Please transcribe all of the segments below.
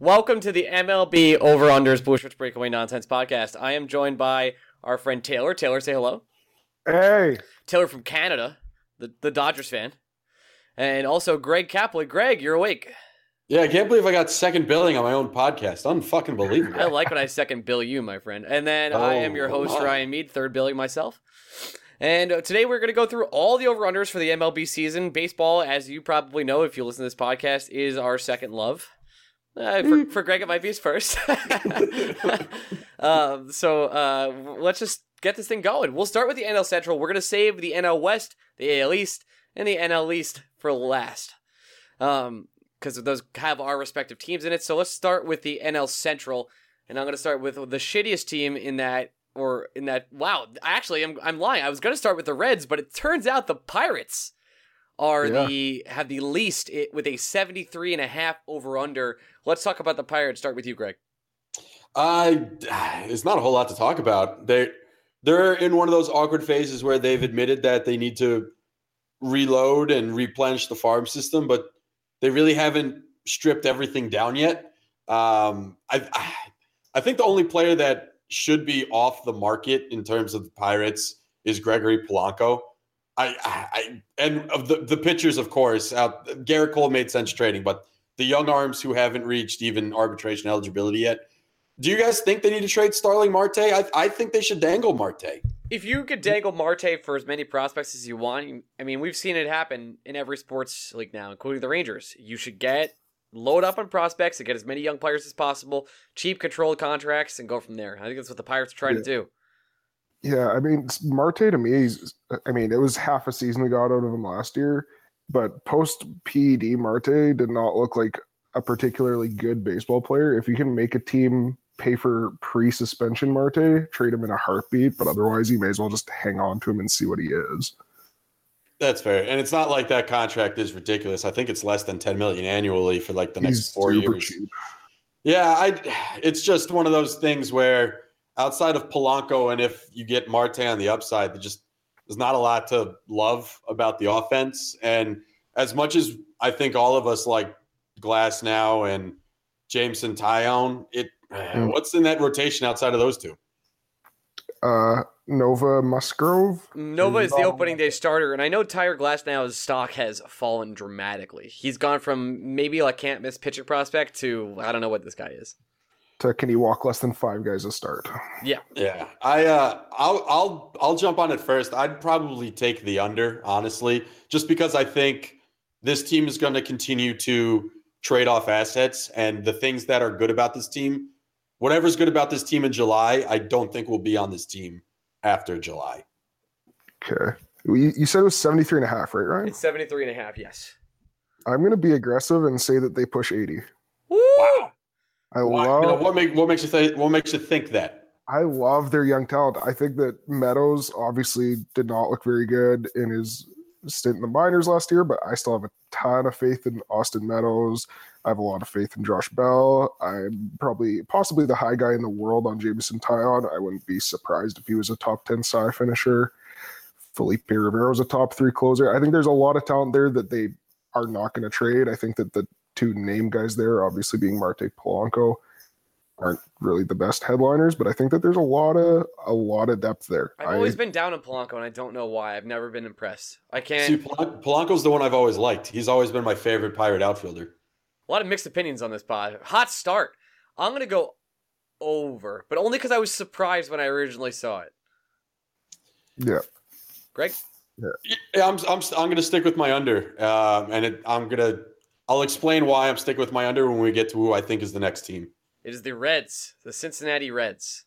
Welcome to the MLB Over Unders Bushwitch Breakaway Nonsense podcast. I am joined by our friend Taylor. Taylor, say hello. Hey. Taylor from Canada, the, the Dodgers fan. And also Greg Capley. Greg, you're awake. Yeah, I can't believe I got second billing on my own podcast. Unfucking believable. I like when I second bill you, my friend. And then I am your Oh, host, my. Ryan Mead, third billing myself. And uh, today we're going to go through all the over unders for the MLB season. Baseball, as you probably know if you listen to this podcast, is our second love. Uh, for, for Greg, it might be his first. um, so uh, let's just get this thing going. We'll start with the NL Central. We're going to save the NL West, the AL East, and the NL East for last. Um, because those have our respective teams in it. So let's start with the NL Central, and I'm going to start with the shittiest team in that, or in that. Wow, actually, I'm I'm lying. I was going to start with the Reds, but it turns out the Pirates are Yeah. the have the least it, with a 73 and a half over under. Let's talk about the Pirates. Start with you, Greg. I it's not a whole lot to talk about. They they're in one of those awkward phases where they've admitted that they need to reload and replenish the farm system, but they really haven't stripped everything down yet. Um, I I think the only player that should be off the market in terms of the Pirates is Gregory Polanco. I, I and of the the pitchers, of course, out Gerrit Cole made sense trading, but the young arms who haven't reached even arbitration eligibility yet. Do you guys think they need to trade Starling Marte? I, I think they should dangle Marte. If you could dangle Marte for as many prospects as you want, I mean, we've seen it happen in every sports league now, including the Rangers. You should get load up on prospects and get as many young players as possible, cheap controlled contracts, and go from there. I think that's what the Pirates are trying to do. Yeah, I mean, Marte to me, is, I mean, it was half a season we got out of him last year, but post PED, Marte did not look like a particularly good baseball player. If you can make a team pay for pre suspension Marte, trade him in a heartbeat, but otherwise, you may as well just hang on to him and see what he is. That's fair. And it's not like that contract is ridiculous. I think it's less than 10 million annually for like the next He's four super years. cheap. Yeah, I it's just one of those things where outside of Polanco and if you get Marte on the upside, there just there's not a lot to love about the offense. And as much as I think all of us like Glasnow and Jameson Taillon, it Mm. what's in that rotation outside of those two? Uh, Nova Musgrove. Nova is the opening day starter, and I know Tyler Glasnow's stock has fallen dramatically. He's gone from maybe like can't miss pitcher prospect to I don't know what this guy is. To can he walk less than five guys a start? Yeah, yeah. I uh, I'll I'll I'll jump on it first. I'd probably take the under, honestly, just because I think this team is going to continue to trade off assets, and the things that are good about this team, whatever's good about this team in July, I don't think will be on this team after July. Okay. You, you said it was 73 and a half, right, Ryan? It's 73 and a half, yes. I'm going to be aggressive and say that they push 80. Woo! I Why- love you know, what make what makes you think what makes you think that? I love their young talent. I think that Meadows obviously did not look very good in his stint in the minors last year, but I still have a ton of faith in Austin Meadows. I have a lot of faith in Josh Bell. I'm probably possibly the high guy in the world on Jameson Taillon. I wouldn't be surprised if he was a top 10 Cy finisher. Felipe Rivero's a top three closer. I think there's a lot of talent there that they are not going to trade. I think that the two name guys there, obviously being Marte Polanco, aren't really the best headliners, but I think that there's a lot of a lot of depth there. I've I- always been down on Polanco, and I don't know why. I've never been impressed. I can't. See, Polan- Polanco's the one I've always liked. He's always been my favorite Pirate outfielder. A lot of mixed opinions on this pod. Hot start. I'm gonna go over, but only because I was surprised when I originally saw it. yeah. Greg, Yeah, I'm I'm I'm gonna stick with my under, um, and it, I'm gonna I'll explain why I'm sticking with my under when we get to who I think is the next team. it is the Reds, the Cincinnati Reds.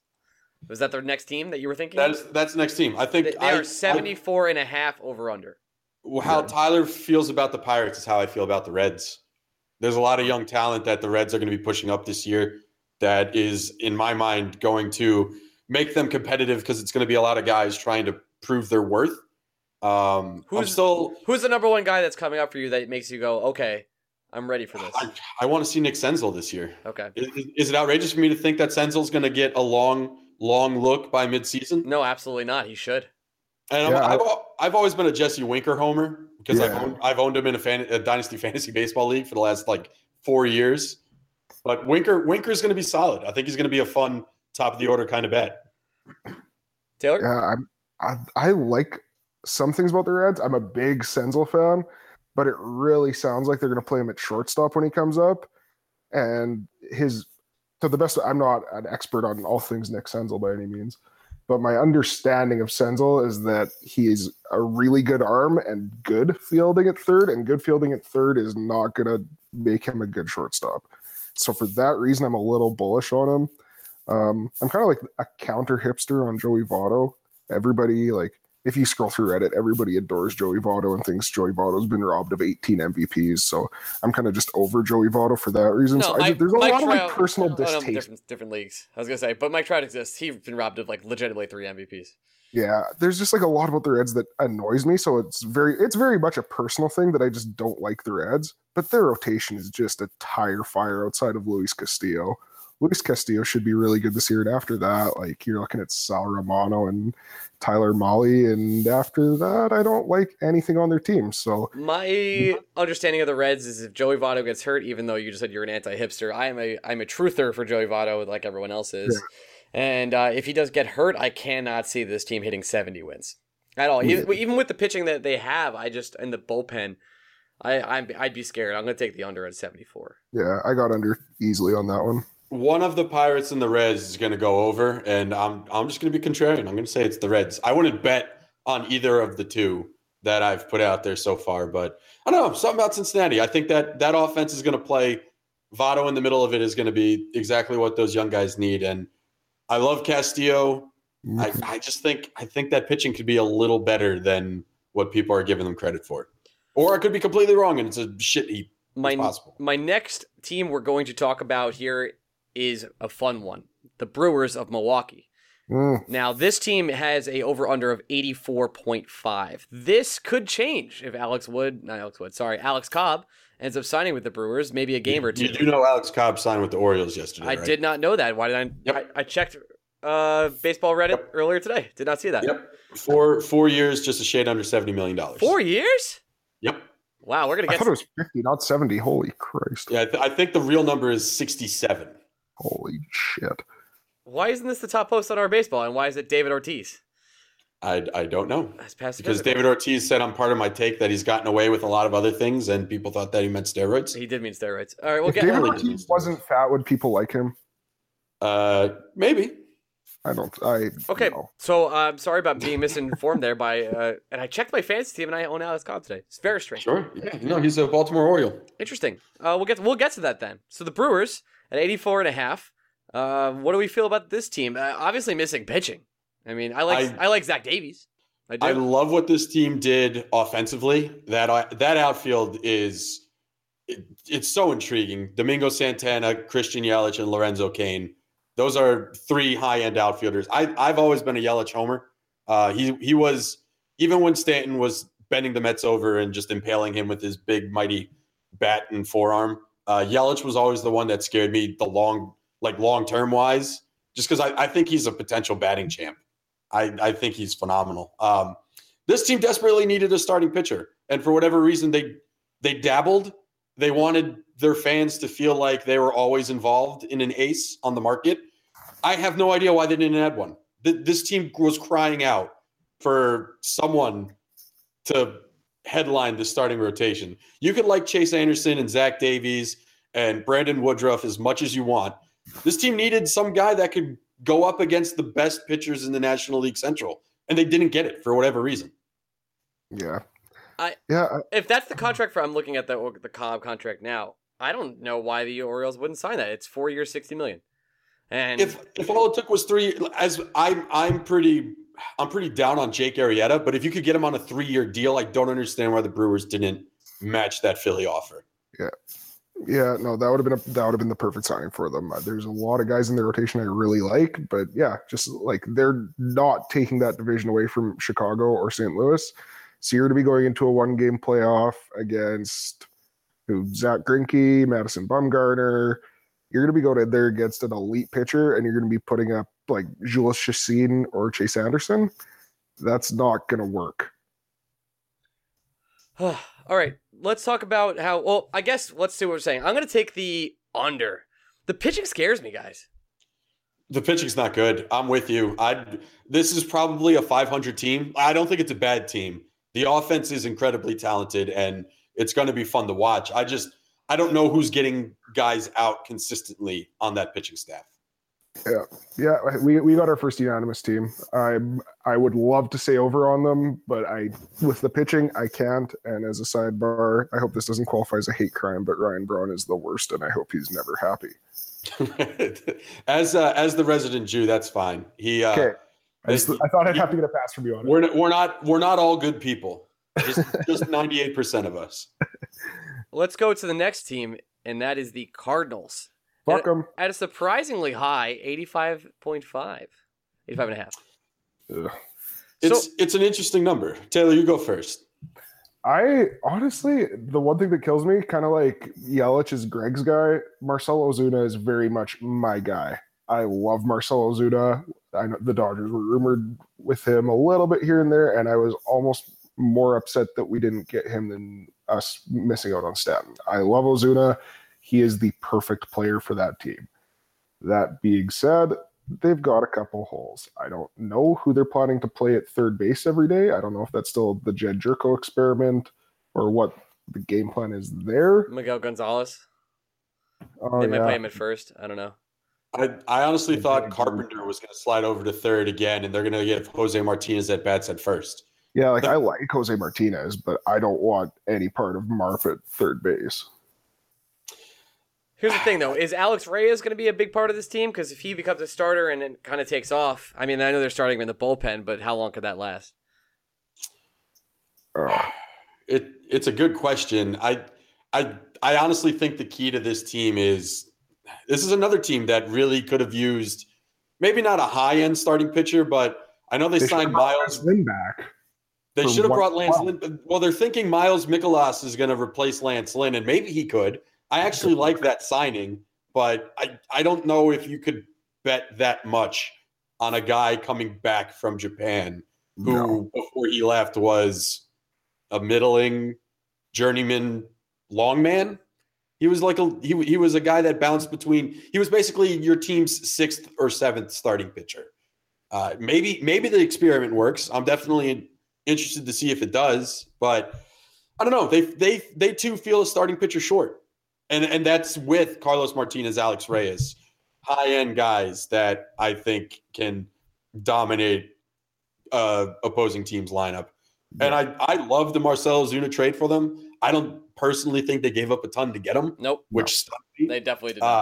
Was that their next team that you were thinking? That's that's the next team. I think they, they I- are 74 and a half over under. I- how Tyler feels about the Pirates is how I feel about the Reds. There's a lot of young talent that the Reds are going to be pushing up this year that is, in my mind, going to make them competitive because it's going to be a lot of guys trying to prove their worth. Um, I'm Who's- still. Who's the number one guy that's coming up for you that makes you go, okay, I'm ready for this? I, I want to see Nick Senzel this year. Okay. Is, is it outrageous for me to think that Senzel's going to get a long, long look by midseason? No, absolutely not. He should. And Yeah, I'm, I've, I've always been a Jesse Winker homer because I've, owned, I've owned him in a, fan, a dynasty fantasy baseball league for the last like four years. But Winker Winker's going to be solid. I think he's going to be a fun top of the order kind of bet. Taylor? Yeah, I'm, I I like some things about the Reds. I'm a big Senzel fan, but it really sounds like they're going to play him at shortstop when he comes up. And his, to the best, I'm not an expert on all things Nick Senzel by any means, but my understanding of Senzel is that he's a really good arm and good fielding at third, and good fielding at third is not going to make him a good shortstop. So for that reason, I'm a little bullish on him. Um, I'm kind of like a counter hipster on Joey Votto. Everybody like if you scroll through Reddit, everybody adores Joey Votto and thinks Joey Votto's been robbed of 18 MVPs. So I'm kind of just over Joey Votto for that reason. so I just, there's a Mike lot of like personal oh, no, distaste. different, different leagues. I was gonna say, but Mike Trout exists. He's been robbed of like legitimately three MVPs. Yeah, there's just like a lot about the Reds that annoys me. So it's very, it's very much a personal thing that I just don't like the Reds. But their rotation is just a tire fire outside of Luis Castillo. Luis Castillo should be really good this year, and after that, like you're looking at Sal Romano and Tyler Mahle, and after that, I don't like anything on their team. So My understanding of the Reds is if Joey Votto gets hurt, even though you just said you're an anti-hipster, I am a I'm a truther for Joey Votto, like everyone else is. And uh, if he does get hurt, I cannot see this team hitting 70 wins at all. Even, even with the pitching that they have, I just in the bullpen, I I'm, I'd be scared. I'm going to take the under at 74. yeah, I got under easily on that one. One of the Pirates and the Reds is going to go over, and I'm I'm just going to be contrarian. I'm going to say it's the Reds. I wouldn't bet on either of the two that I've put out there so far, but I don't know something about Cincinnati. I think that that offense is going to play. Votto in the middle of it is going to be exactly what those young guys need, and I love Castillo. I, mm-hmm. I just think I think that pitching could be a little better than what people are giving them credit for, or I could be completely wrong and it's a shit heap. My possible. my next team we're going to talk about here is a fun one. The Brewers of Milwaukee. Mm, Now, this team has a over under of 84.5. This could change if Alex Wood, not Alex Wood, sorry, Alex Cobb ends up signing with the Brewers, maybe a game or two. You do know Alex Cobb signed with the Orioles yesterday. I right? did not know that. Why did I? Yep. I, I checked uh, baseball Reddit Yep. earlier today. Did not see that. Yep. Four four years, just a shade under seventy million dollars. Four years? Yep. Wow, we're gonna I get. thought it was 50, not 70. Holy Christ! Yeah, I, th- I think the real number is sixty-seven. Holy shit! Why isn't this the top post on our baseball, and why is it David Ortiz? I I don't know That's past because. David Ortiz said on part of my take that he's gotten away with a lot of other things, and people thought that he meant steroids. He did mean steroids. All right, we'll if get. David uh, Ortiz wasn't fat, would people like him? Uh, maybe. I don't. I Okay, no. so uh, I'm sorry about being misinformed there. By uh, and I checked my fantasy team, and I own Alex Cobb today. It's very strange. Sure. Yeah. No, he's a Baltimore Oriole. Interesting. Uh, we'll get we'll get to that then. So the Brewers at 84 and a half. Uh, what do we feel about this team? Uh, obviously missing pitching. I mean, I like I, I- like Zach Davies. I do. I love what this team did offensively. That uh, that outfield is it, it's so intriguing. Domingo Santana, Christian Yelich, and Lorenzo Cain. Those are three high end outfielders. I, I've always been a Yelich homer. Uh, he he was even when Stanton was bending the Mets over and just impaling him with his big mighty bat and forearm. Uh, Yelich was always the one that scared me the long like long term wise, just because I, I think he's a potential batting champ. I, I think he's phenomenal. Um, this team desperately needed a starting pitcher, and for whatever reason, they they dabbled. They wanted their fans to feel like they were always involved in an ace on the market. I have no idea why they didn't add one. Th- This team was crying out for someone to headline the starting rotation. You could like Chase Anderson and Zach Davies and Brandon Woodruff as much as you want. This team needed some guy that could go up against the best pitchers in the National League Central, and they didn't get it for whatever reason. Yeah. I- yeah. I, if that's the contract for, I'm looking at the the Cobb contract now. I don't know why the Orioles wouldn't sign that. It's four years, sixty million. And If if all it took was three, as I'm I'm pretty I'm pretty down on Jake Arrieta, but if you could get him on a three year deal, I don't understand why the Brewers didn't match that Philly offer. Yeah, Yeah, no, that would have been a that would have been the perfect signing for them. Uh, There's a lot of guys in their rotation I really like, but yeah, just like they're not taking that division away from Chicago or St. Louis. So you're to be going into a one game playoff against who Zack Greinke, Madison Bumgarner. You're going to be going in there against an elite pitcher, and you're going to be putting up like Jhoulys Chacín or Chase Anderson. That's not going to work. All right, let's talk about how. Well, I guess let's see what we're saying. I'm going to take the under. The pitching scares me, guys. The pitching's not good. I'm with you. I this is probably a 500 team. I don't think it's a bad team. The offense is incredibly talented and it's going to be fun to watch. I just I don't know who's getting guys out consistently on that pitching staff. Yeah, yeah, we, we got our first unanimous team. I I would love to say over on them, but I with the pitching I can't. And as a sidebar, I hope this doesn't qualify as a hate crime, but Ryan Braun is the worst, and I hope he's never happy. as uh, as the resident Jew, that's fine. He uh, Okay, I, just, I thought I'd have to get a pass from you on it. we're not, we're not we're not all good people. Just just 98 percent of us. Let's go to the next team, and that is the Cardinals. Fuck them. At a surprisingly high 85.5, 85 and a half. It's So- it's an interesting number. Taylor, you go first. I honestly, the one thing that kills me, kind of like Yelich is Greg's guy. Marcelo Ozuna is very much my guy. I love Marcelo Ozuna. I know the Dodgers were rumored with him a little bit here and there, and I was almost more upset that we didn't get him than us missing out on Stanton. I love Ozuna. He is the perfect player for that team. That being said, they've got a couple holes. I don't know who they're planning to play at third base every day. I don't know if that's still the Jedd Gyorko experiment or what the game plan is there. Miguel Gonzalez. Oh, they might yeah. play him at first. I don't know. I, I honestly thought Carpenter was going to slide over to third again, and they're going to get Jose Martinez at bats at first. yeah, like I like Jose Martinez, but I don't want any part of Marf at third base. Here's the thing, though: is Alex Reyes going to be a big part of this team? Because if he becomes a starter and then kind of takes off, I mean, I know they're starting him in the bullpen, but how long could that last? It it's a good question. I I I honestly think the key to this team is this is another team that really could have used maybe not a high end starting pitcher, but I know they, they signed should have brought Miles. Lynn back. They should have brought Lance wow. Lynn. Well, they're thinking Miles Mikolas is going to replace Lance Lynn, and maybe he could. I actually like that signing, but I, I don't know if you could bet that much on a guy coming back from Japan who, No. before he left, was a middling journeyman longman. He was like a he, he was a guy that bounced between. He was basically your team's sixth or seventh starting pitcher. Uh, maybe maybe the experiment works. I'm definitely interested to see if it does, but I don't know. They they they too feel a starting pitcher short, and and that's with Carlos Martinez, Alex Reyes, high end guys that I think can dominate uh, opposing teams lineup. And I I love the Marcell Ozuna trade for them. I don't personally think they gave up a ton to get him, Nope, which stunned me. they definitely did. Uh,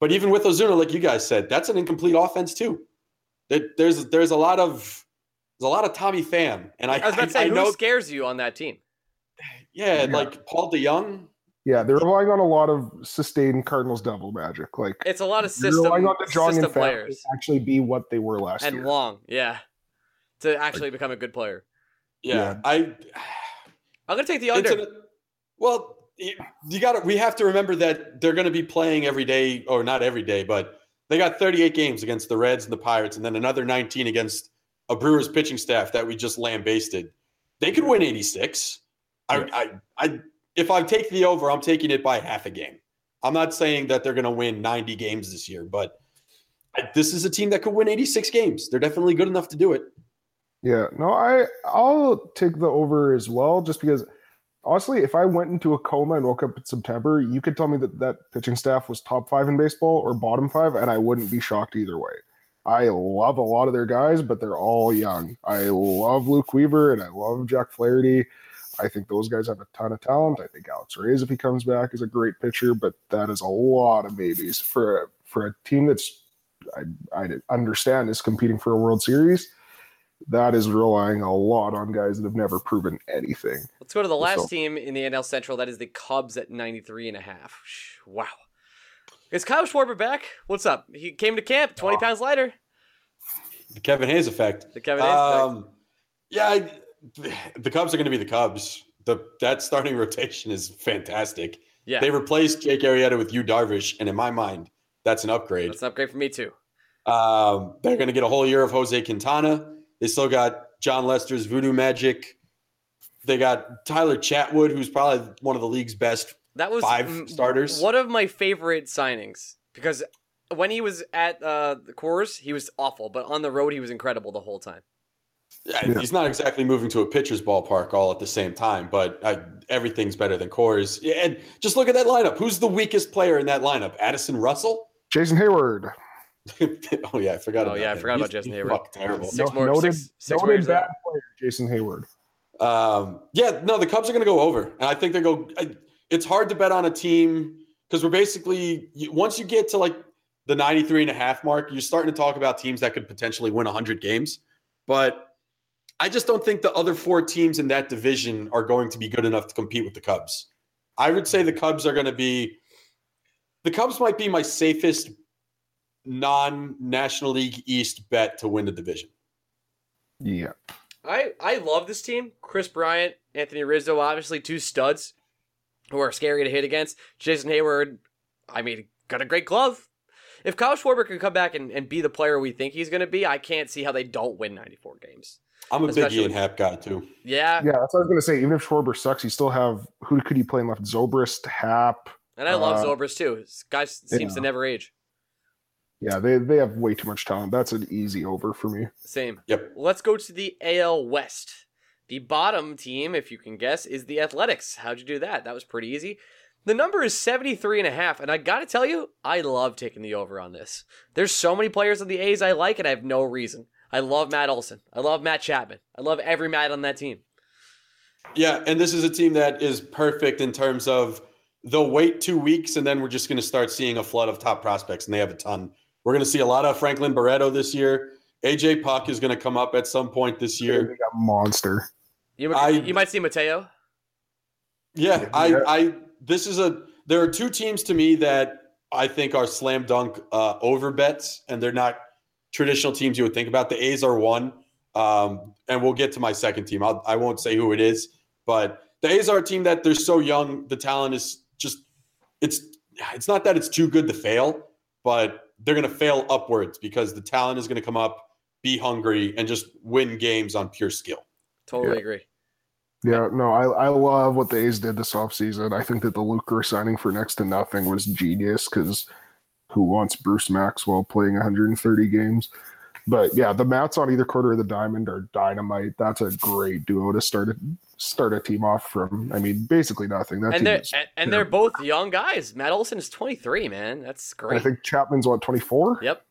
but even with Ozuna, like you guys said, that's an incomplete offense too. There- There's there's a lot of there's a lot of Tommy Pham, and I I was about to say, I who know, scares you on that team? yeah, Yeah. like Paul DeJong. Yeah, they're relying on a lot of sustained Cardinals devil magic. Like It's a lot of system, relying on DeJong system and Pham players to actually be what they were last and year. Wong, yeah, to actually become a good player. Yeah, Yeah. I. I'm gonna take the under. an- well, you, you got to. We have to remember that they're going to be playing every day, or not every day, but they got 38 games against the Reds and the Pirates, and then another 19 against a Brewers pitching staff that we just lambasted. They could win 86. I, I, I, if I take the over, I'm taking it by half a game. I'm not saying that they're going to win 90 games this year, but this is a team that could win 86 games. They're definitely good enough to do it. Yeah, no, I I'll take the over as well, just because honestly, if I went into a coma and woke up in September, you could tell me that that pitching staff was top five in baseball or bottom five, and I wouldn't be shocked either way. I love a lot of their guys, but they're all young. I love Luke Weaver and I love Jack Flaherty. I think those guys have a ton of talent. I think Alex Reyes, if he comes back, is a great pitcher, but that is a lot of maybes for a, for a team that's I I understand is competing for a World Series that is relying a lot on guys that have never proven anything. Let's go to the last So- team in the NL Central. That is the Cubs at 93 and a half. Wow. Is Kyle Schwarber back? What's up? He came to camp, 20 pounds lighter. The Kevin Hayes effect. The Kevin Hayes effect. Um, yeah, I, the Cubs are going to be the Cubs. The that starting rotation is fantastic. Yeah, They replaced Jake Arrieta with Yu Darvish, and in my mind, that's an upgrade. that's an upgrade for me too. Um, they're going to get a whole year of Jose Quintana. They still got Jon Lester's voodoo magic. They got Tyler Chatwood, who's probably one of the league's best. That was Five starters? One of my favorite signings because when he was at uh, the Coors, he was awful, but on the road, he was incredible the whole time. Yeah, Yeah. He's not exactly moving to a pitcher's ballpark all at the same time, but uh, everything's better than Coors. And just look at that lineup. Who's the weakest player in that lineup? Addison Russell? Jason Heyward, oh yeah, I forgot. Oh, about yeah, I him. forgot about Jason he's Heyward. fucking terrible. Six No- more- noted, six- six more noted bad out. player, Jason Heyward. Um, yeah, no, the Cubs are going to go over, and I think they go. I, it's hard to bet on a team because we're basically once you get to like the 93 and a half mark, you're starting to talk about teams that could potentially win 100 games. But I just don't think the other four teams in that division are going to be good enough to compete with the Cubs. I would say the Cubs are going to be. The Cubs might be my safest non-National League East bet to win the division. Yeah. I I love this team. Kris Bryant, Anthony Rizzo, obviously two studs who are scary to hit against. Jason Heyward, I mean, got a great glove. If Kyle Schwarber can come back and, and be the player we think he's going to be, I can't see how they don't win 94 games. I'm a Especially- big Ian Happ guy too. Yeah, Yeah, that's what I was gonna say. Even if Schwarber sucks, you still have who could he play in left? Zobrist, Happ. and I love Uh, Zobrist too. This guy seems to never age. Yeah, they they have way too much talent. That's an easy over for me. Same. Yep. Let's go to the AL West. The bottom team, if you can guess, is the Athletics. How'd you do that? That was pretty easy. The number is 73 and a half, and I got to tell you, I love taking the over on this. There's so many players on the A's I like, and I have no reason. I love Matt Olson. I love Matt Chapman. I love every Matt on that team. Yeah, and this is a team that is perfect in terms of they'll wait two weeks and then we're just going to start seeing a flood of top prospects, and they have a ton. We're going to see a lot of Franklin Barreto this year. AJ Puk is going to come up at some point this year. got monster. You, I- you might see Mateo. Yeah, Yeah. I, I, this is a. There are two teams to me that I think are slam dunk uh, over bets, and they're not traditional teams you would think about. The A's are one, um, and we'll get to my second team. I'll, I won't say who it is, but the A's are a team that they're so young. The talent is just it's it's not that it's too good to fail, but they're going to fail upwards because the talent is going to come up, be hungry, and just win games on pure skill. Totally Yeah. agree. Yeah, no, I, I love what the A's did this offseason. I think that the Lucroy signing for next to nothing was genius because who wants Bruce Maxwell playing 130 games? But yeah, the Mats on either quarter of the diamond are dynamite. That's a great duo to start a start a team off from. I mean, basically nothing. That And they're and, and they're both young guys. Matt Olson is 23, man. That's great. I think Chapman's what 24. Yep.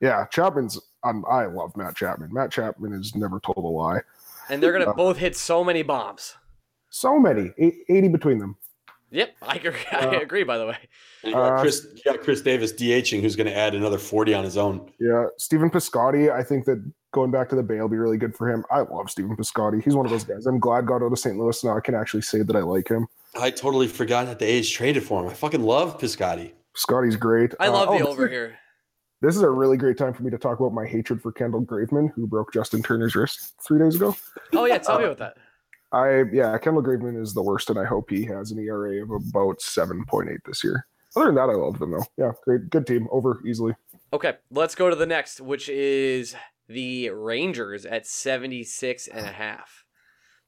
Yeah, Chapman's. Um, I love Matt Chapman. Matt Chapman has never told a lie. And they're gonna Yeah. both hit so many bombs. So many, 80 between them. Yep, I agree. I Uh, agree. By the way, you got Uh, Chris, you got Khris Davis DHing, who's going to add another 40 on his own. Yeah, Stephen Piscotty. I think that going back to the Bay will be really good for him. I love Stephen Piscotty. He's one of those guys. I'm glad got out of St. Louis now. I can actually say that I like him. I totally forgot that the A's traded for him. I fucking love Piscotty. Scotty's great. I Uh, love oh, the this over here. This is a really great time for me to talk about my hatred for Kendall Graveman, who broke Justin Turner's wrist three days ago. Oh yeah, tell me about that. I yeah, Kendall Graveman is the worst, and I hope he has an ERA of about seven point eight this year. Other than that, I love them though. Yeah, great, good team. Over easily. Okay, let's go to the next, which is the Rangers at 76 and a half.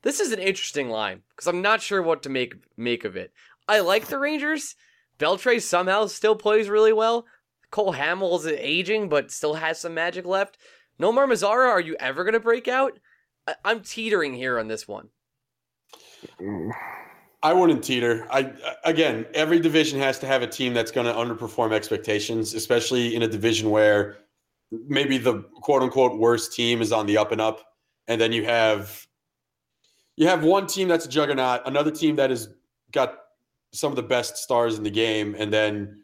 This is an interesting line because I'm not sure what to make make of it. I like the Rangers. Beltre somehow still plays really well. Cole Hamels is aging, but still has some magic left. Nomar Mazara, are you ever going to break out? I- I'm teetering here on this one. I wouldn't teeter. I again, every division has to have a team that's going to underperform expectations, especially in a division where maybe the quote unquote worst team is on the up and up, and then you have you have one team that's a juggernaut, another team that has got some of the best stars in the game, and then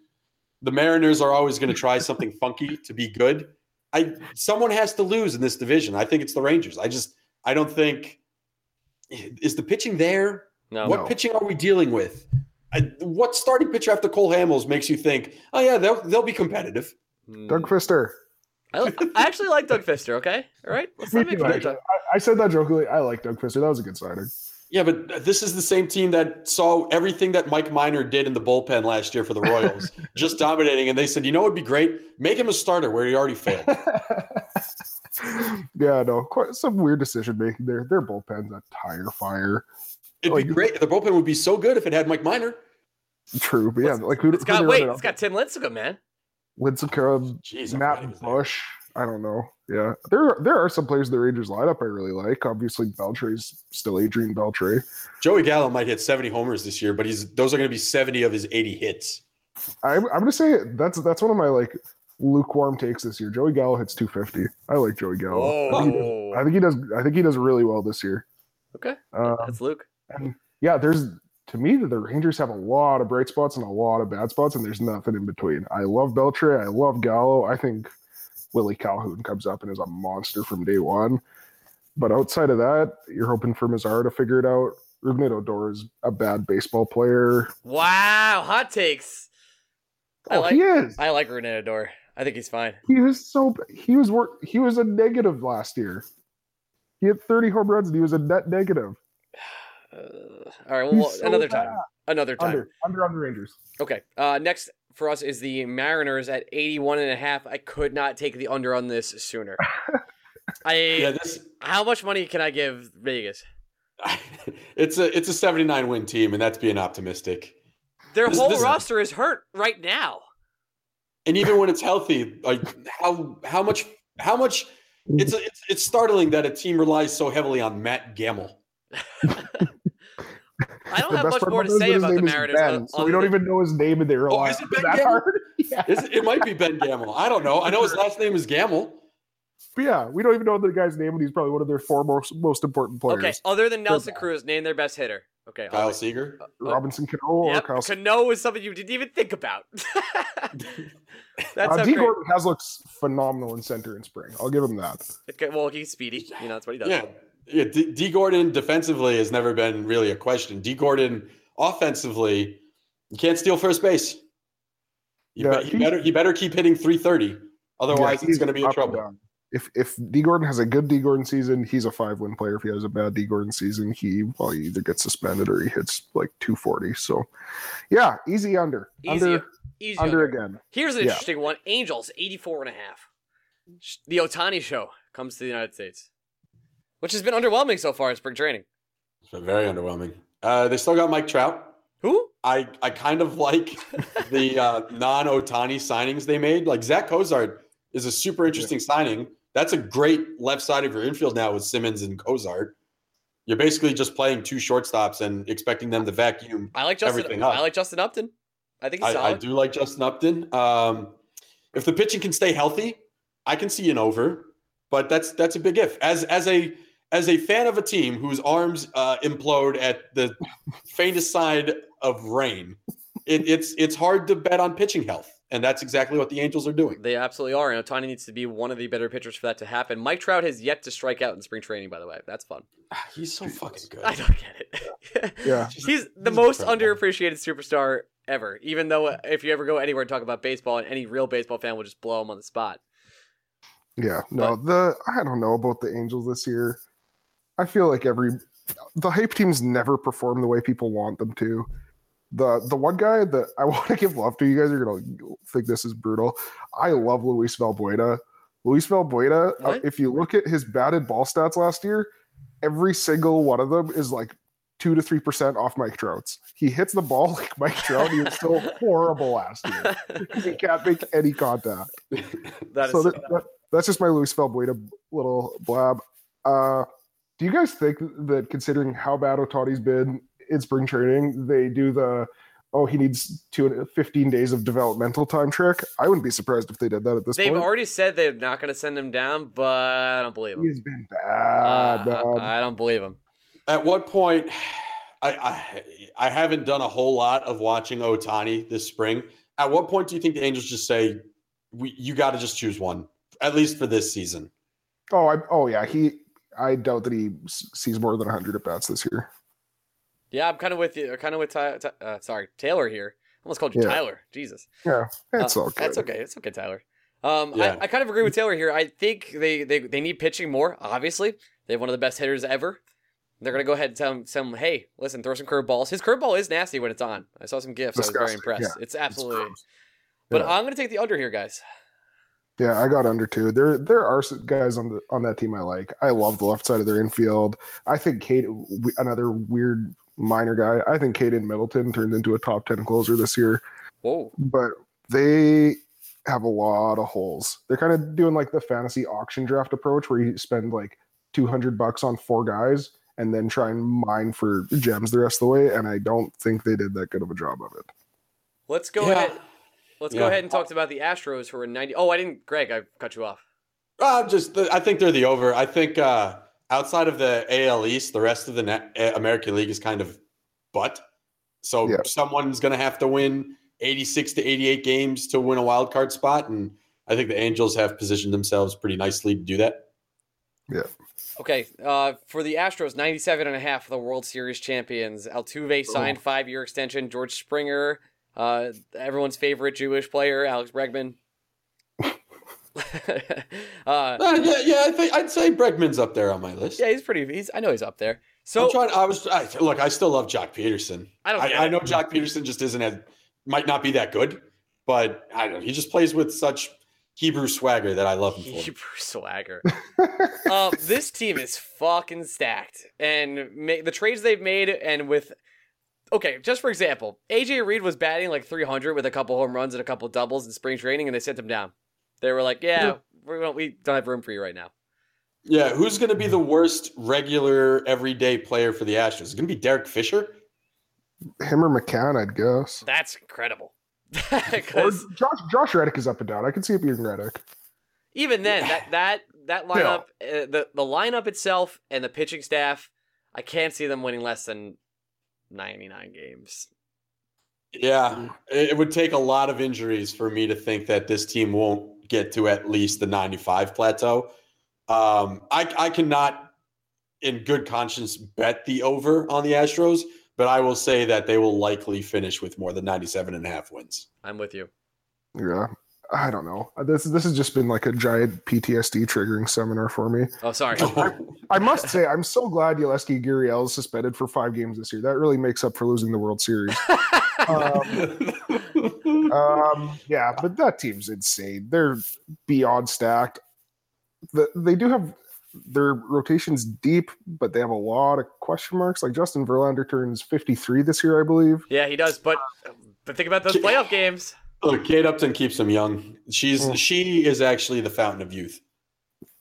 the Mariners are always going to try something funky to be good. I someone has to lose in this division. I think it's the Rangers. I just I don't think is the pitching there. No. what No. pitching are we dealing with? I, what starting pitcher after Cole Hamels makes you think, oh yeah, they'll they'll be competitive? Mm. Doug Fister. I, I actually like Doug Fister. Okay, all right. Let's not make fun of. Doug. I, I said that jokingly. I like Doug Fister. That was a good signing. Yeah, but this is the same team that saw everything that Mike Minor did in the bullpen last year for the Royals, just dominating. And they said, you know, it'd be great. Make him a starter where he already failed. yeah, no, quite some weird decision making there. Their bullpen's a tire fire. It'd Like- be great. The bullpen would be so good if it had Mike Minor. True, but yeah, like who? It's who got wait. It's got Tim Lincecum, man. Lincecum, Jeez, I'm glad he Matt was there. Bush. I don't know. Yeah, there there are some players in the Rangers lineup I really like. Obviously, Beltre's still Adrian Beltre. Joey Gallo might hit 70 homers this year, but he's those are going to be 70 of his 80 hits. I'm I'm gonna say that's that's one of my like lukewarm takes this year. Joey Gallo hits 250. I like Joey Gallo. I think, he does, I think he does. I think he does really well this year. okay. Uh, That's Luke. and yeah, there's to me the Rangers have a lot of bright spots and a lot of bad spots, and there's nothing in between. I love Beltre. I love Gallo. I think Willie Calhoun comes up and is a monster from day one. But outside of that, you're hoping for Mazar to figure it out. Rougned Odor is a bad baseball player. Wow, hot takes. I Oh, like- he is. I like Renador. I think he's fine. He was so he was work he was a negative last year. He had 30 home runs and he was a net negative. Uh, all right, well, well, so another bad. time. Another time. Under under on the Rangers. Okay. Uh, next for us is the Mariners at 81 and a half. I could not take the under on this sooner. I Yeah, this how much money can I give Vegas? it's a it's a 79 win team, and that's being optimistic. Their This- whole this- roster is hurt right now. And even when it's healthy, like how how much how much it's it's it's startling that a team relies so heavily on Matt Gamble. I don't The have much more to say is his about the name Mariners. Ben, o- so we don't than- even know his name and they rely is it Ben that Gamble? Yeah. It's, it might be Ben Gamble. I don't know. I know his last name is Gamble. But yeah, we don't even know the guy's name, and he's probably one of their four most most important players. Okay, other than Nelson. Cruz, name their best hitter. Okay, Kyle other- Seager. uh, Robinson Cano or Kyle. Cano is something you didn't even think about. That's uh, D. great. Gordon has looked phenomenal in center in spring. I'll give him that. Okay, well, he's speedy. You know, that's what he does. Yeah, yeah. D, Dee Gordon defensively has never been really a question. Dee Gordon offensively, you can't steal first base. You, Yeah, be- you better you better keep hitting 330. Otherwise, Yeah, it's he's going to be in trouble. down. If if Dee Gordon has a good Dee Gordon season, he's a five win player. If he has a bad Dee Gordon season, he well he either gets suspended or he hits like two forty. So yeah, easy under. Easy, under easy. under under. again. Here's an Yeah. interesting one. Angels, 84 and a half. The Ohtani show comes to the United States, which has been underwhelming so far in spring training. It's been very underwhelming. Uh, they still got Mike Trout. Who? I, I kind of like the uh, non Ohtani signings they made. Like Zack Cozart is a super interesting signing. That's a great left side of your infield now with Simmons and Cozart. You're basically just playing two shortstops and expecting them to vacuum. I like Justin. Everything up. I like Justin Upton. I think he's I, I do like Justin Upton. Um, if the pitching can stay healthy, I can see an over, but that's that's a big if. As as a as a fan of a team whose arms uh, implode at the faintest side of rain, it, it's it's hard to bet on pitching health, and that's exactly what the Angels are doing. They absolutely are, and Ohtani needs to be one of the better pitchers for that to happen. Mike Trout has yet to strike out in spring training, by the way. That's fun. Ah, he's so fucking good. I don't get it. Yeah. he's the he's most incredible. underappreciated superstar ever. Even though if you ever go anywhere and talk about baseball, and any real baseball fan will just blow him on the spot. Yeah, no, the I don't know about the Angels this year. I feel like every the hype teams never perform the way people want them to. The the one guy that I want to give love to, you guys are gonna think this is brutal. I love Luis Valbuena. Luis Valbuena, uh, if you look at his batted ball stats last year, every single one of them is like two to three percent off Mike Trout's. He hits the ball like Mike Trout. He was still horrible last year because he can't make any contact that is so that, that, that's just my Luis Valbuena little blab. Uh, do you guys think that considering how bad Ohtani's been in spring training, they do the oh he needs two, 15 days of developmental time trick? I wouldn't be surprised if they did that at this point. They've point. already said they're not going to send him down, but I don't believe him. He's been bad. Uh, man. I don't believe him. At what point? I, I I haven't done a whole lot of watching Ohtani this spring. At what point do you think the Angels just say, "We you got to just choose one"? at least for this season. Oh, I, oh yeah, he. I doubt that he sees more than 100 at bats this year. Yeah, I'm kind of with you. I'm Kind of with Ty, Ty- uh, sorry Taylor here. I almost called you Yeah. Tyler. Jesus. Yeah, that's Uh, all good. That's okay. It's okay, Tyler. Um, Yeah. I, I kind of agree with Taylor here. I think they, they, they need pitching more. Obviously, they have one of the best hitters ever. They're gonna go ahead and tell him, tell him hey, listen, throw some curveballs. His curveball is nasty when it's on. I saw some gifs. I was very impressed. yeah. It's It's absolutely. gross. But. I'm gonna take the under here, guys. Yeah, I got under two. There, there are some guys on the on that team I like. I love the left side of their infield. I think Kate, another weird minor guy. I think Caden Middleton turned into a top ten closer this year. Whoa. but they have a lot of holes. They're kind of doing like the fantasy auction draft approach where you spend like 200 bucks on four guys and then try and mine for gems the rest of the way. And I don't think they did that good of a job of it. Let's go Yeah. ahead. Let's go ahead and talk about the Astros who are 90. Oh, I didn't. Greg, I cut you off. Uh, just I think they're the over. I think uh, outside of the AL East, the rest of the Na- American League is kind of butt. So Yeah. someone's going to have to win 86 to 88 games to win a wild card spot, and I think the Angels have positioned themselves pretty nicely to do that. Yeah. Okay, uh, for the Astros, 97 and a half, the World Series champions. Altuve signed five-year extension. George Springer, uh, everyone's favorite Jewish player, Alex Bregman. uh, Uh, yeah, yeah, I think I'd say Bregman's up there on my list. yeah, he's pretty. He's. I know he's up there. So I'm trying. I was I, look. I still love Joc Pederson. I don't. I, I know Joc Pederson just isn't as might not be that good, but I don't. He just plays with such Hebrew swagger that I love him for. Hebrew swagger. um, this team is fucking stacked, and ma- the trades they've made, and with okay, just for example, AJ Reed was batting like 300 with a couple home runs and a couple doubles in spring training, and they sent him down. They were like, "Yeah, we don't, we don't have room for you right now." Yeah, who's going to be the worst regular everyday player for the Astros? Is it going to be Derek Fisher? Him or McCann, I'd guess. That's incredible. Or Josh, Josh Reddick is up and down. I can see it being Reddick. even then, that that that lineup, uh, the the lineup itself and the pitching staff, I can't see them winning less than 99 games. Yeah, it it would take a lot of injuries for me to think that this team won't get to at least the 95 plateau. Um, I, I cannot, in good conscience, bet the over on the Astros, but I will say that they will likely finish with more than 97 and a half wins. I'm with you. Yeah. I don't know. This this has just been like a giant PTSD triggering seminar for me. Oh, sorry. I must say, I'm so glad Yulieski Gurriel is suspended for five games this year. That really makes up for losing the World Series. Um, um, yeah, but that team's insane. They're beyond stacked. The, they do have their rotations deep, but they have a lot of question marks. Like Justin Verlander turns 53 this year, I believe. yeah, he does. But but think about those playoff games. Look, Kate Upton keeps them young. She's Mm. she is actually the fountain of youth.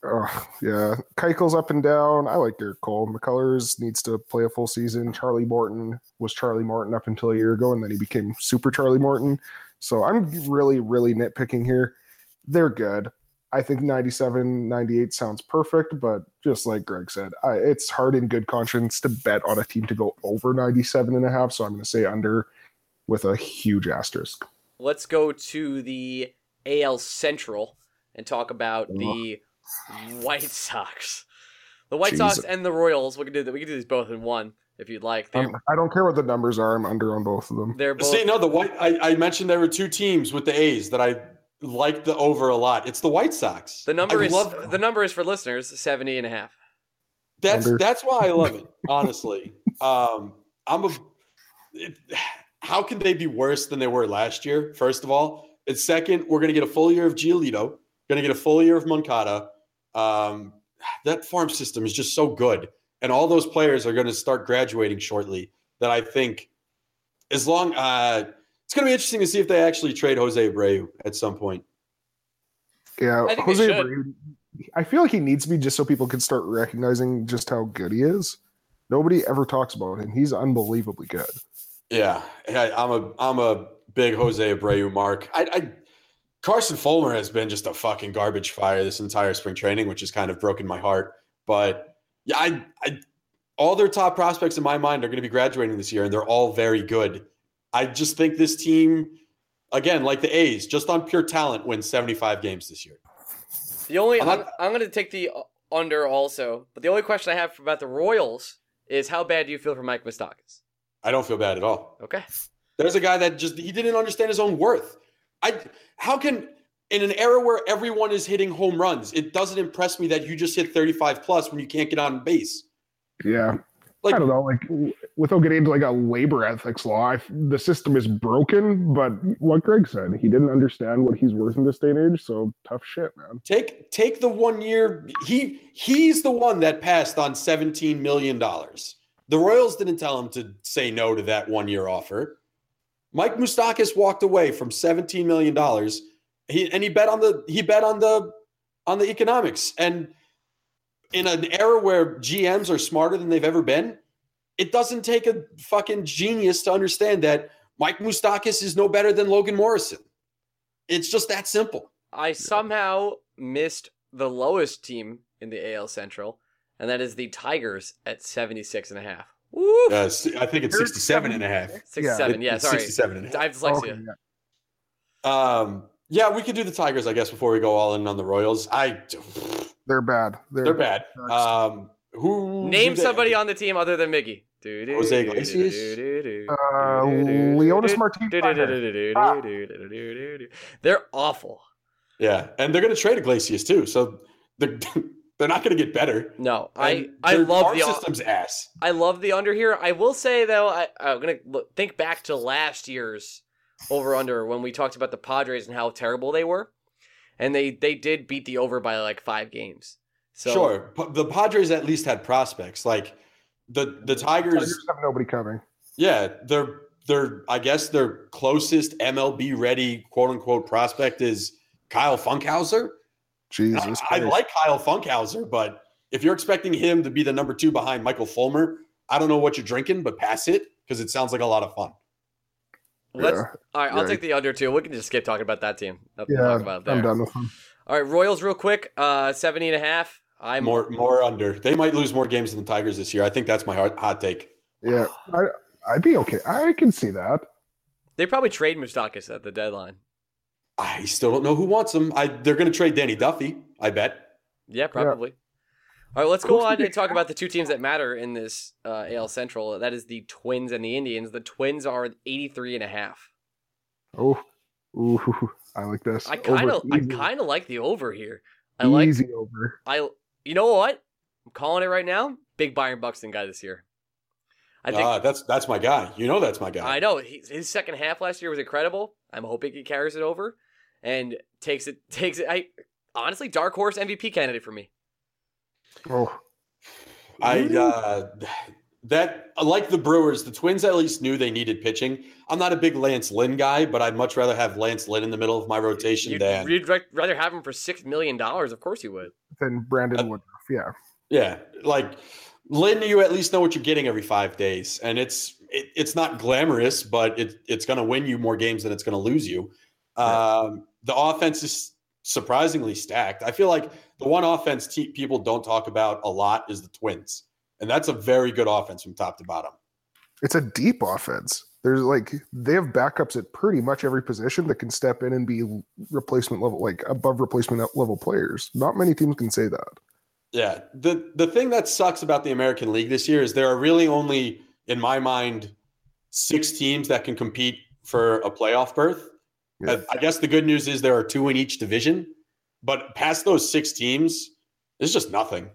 Oh, yeah. Keiko's up and down. I like Gerrit Cole. McCullers needs to play a full season. Charlie Morton was Charlie Morton up until a year ago, and then he became Super Charlie Morton. So I'm really, really nitpicking here. They're good. I think 97, 98 sounds perfect, but just like Greg said, I, it's hard in good conscience to bet on a team to go over 97 and a half. So I'm going to say under with a huge asterisk. Let's go to the AL Central and talk about the White Sox. The White Jeez. Sox and the Royals. We can do that. We can do these both in one if you'd like. Um, I don't care what the numbers are. I'm under on both of them. they're both. See, no, the white. I, I mentioned there were two teams with the A's that I like the over a lot. It's the White Sox. the number I is love- the number is for listeners 70 and a half. That's Under. that's why I love it. Honestly, um, I'm a. It, how can they be worse than they were last year? First of all, and second, we're going to get a full year of Giolito. Going to get a full year of Moncada. Um, that farm system is just so good, and all those players are going to start graduating shortly. That I think, as long, uh, it's going to be interesting to see if they actually trade Jose Abreu at some point. Yeah, I think Jose should. Abreu, I feel like he needs to be just so people can start recognizing just how good he is. Nobody ever talks about him. He's unbelievably good. Yeah, I, I'm a I'm a big Jose Abreu mark. I, I Carson Fulmer has been just a fucking garbage fire this entire spring training, which has kind of broken my heart. But yeah, I, I all their top prospects in my mind are going to be graduating this year, and they're all very good. I just think this team, again, like the A's, just on pure talent, wins 75 games this year. The only I'm I'm, not- I'm, going to take the under also, but the only question I have about the Royals is how bad do you feel for Mike Moustakas? I don't feel bad at all. Okay, There's a guy that just he didn't understand his own worth. I how can in an era where everyone is hitting home runs, it doesn't impress me that you just hit 35 plus when you can't get on base. Yeah. Like- I don't know. Like, without getting into like a labor ethics law, I, the system is broken. But what Greg said, he didn't understand what he's worth in this day and age. So tough shit, man. Take take the one year he he's the one that passed on 17 million dollars. The Royals didn't tell him to say no to that one year offer. Mike Moustakas walked away from 17 million dollars. He and he bet on the he bet on the on the economics and in an era where GMs are smarter than they've ever been, it doesn't take a fucking genius to understand that Mike Moustakas is no better than Logan Morrison. It's just that simple. I somehow missed the lowest team in the AL Central, and that is the Tigers at 76 and a half. Woo! Uh, I think it's 67 and a half. 67, yeah, It's sorry. 67 and a half. I have dyslexia. Okay, yeah. Um, yeah, we could do the Tigers, I guess, before we go all in on the Royals. I They're bad. They're, they're bad. Um, who Name they- somebody on the team other than Miggy. Jose Iglesias? Uh, Leonis Martinez. They're awful. Yeah, and they're going to trade Iglesias too, so they're they're not going to get better. No, I And I their love the system's ass. I love the under here. I will say though, I, I'm gonna think back to last year's over under when we talked about the Padres and how terrible they were, and they they did beat the over by like five games. So sure, but the Padres at least had prospects. Like the the Tigers, Tigers have nobody coming. yeah, they're they're I guess their closest MLB ready quote unquote prospect is Kyle Funkhouser. Jesus. I, I like Kyle Funkhouser, but if you're expecting him to be the number two behind Michael Fulmer, I don't know what you're drinking, but pass it because it sounds like a lot of fun. let's. Yeah. All right, I'll right. take the under too. We can just skip talking about that team. Nothing to Yeah, talk about there. I'm done with them. All right, Royals, real quick. Uh, 70 and a half. I'm more more under. They might lose more games than the Tigers this year. I think that's my hot, hot take. Yeah, I, I'd be okay. I can see that. They probably trade Moustakas at the deadline. I still don't know who wants him. I they're going to trade Danny Duffy. I bet. Yeah, probably. All right, let's go on and talk about the two teams that matter in this uh, AL Central. That is the Twins and the Indians. The Twins are 83 and a half. Oh, ooh, I like this. I kind of I kind of like the over here. I like easy over. I you know what? I'm calling it right now. Big Byron Buxton guy this year. I think Ah, that's that's my guy. You know that's my guy. I know he, his second half last year was incredible. I'm hoping he carries it over and takes it takes it. I honestly dark horse MVP candidate for me. Oh, I uh, that like the Brewers, the Twins at least knew they needed pitching. I'm not a big Lance Lynn guy, but I'd much rather have Lance Lynn in the middle of my rotation You'd, than you'd rather have him for six million dollars. Of course you would. Than Brandon Uh, Woodruff. Yeah, yeah, like Lynn. You at least know what you're getting every five days, and it's it, it's not glamorous, but it, it's going to win you more games than it's going to lose you. Um, the offense is surprisingly stacked. I feel like the one offense te- people don't talk about a lot is the Twins, and that's a very good offense from top to bottom. it's a deep offense. There's like they have backups at pretty much every position that can step in and be replacement level, like above replacement level players. Not many teams can say that. Yeah. The the thing that sucks about the American League this year is there are really only, in my mind, six teams that can compete for a playoff berth. Yeah. I guess the good news is there are two in each division, but past those six teams, there's just nothing.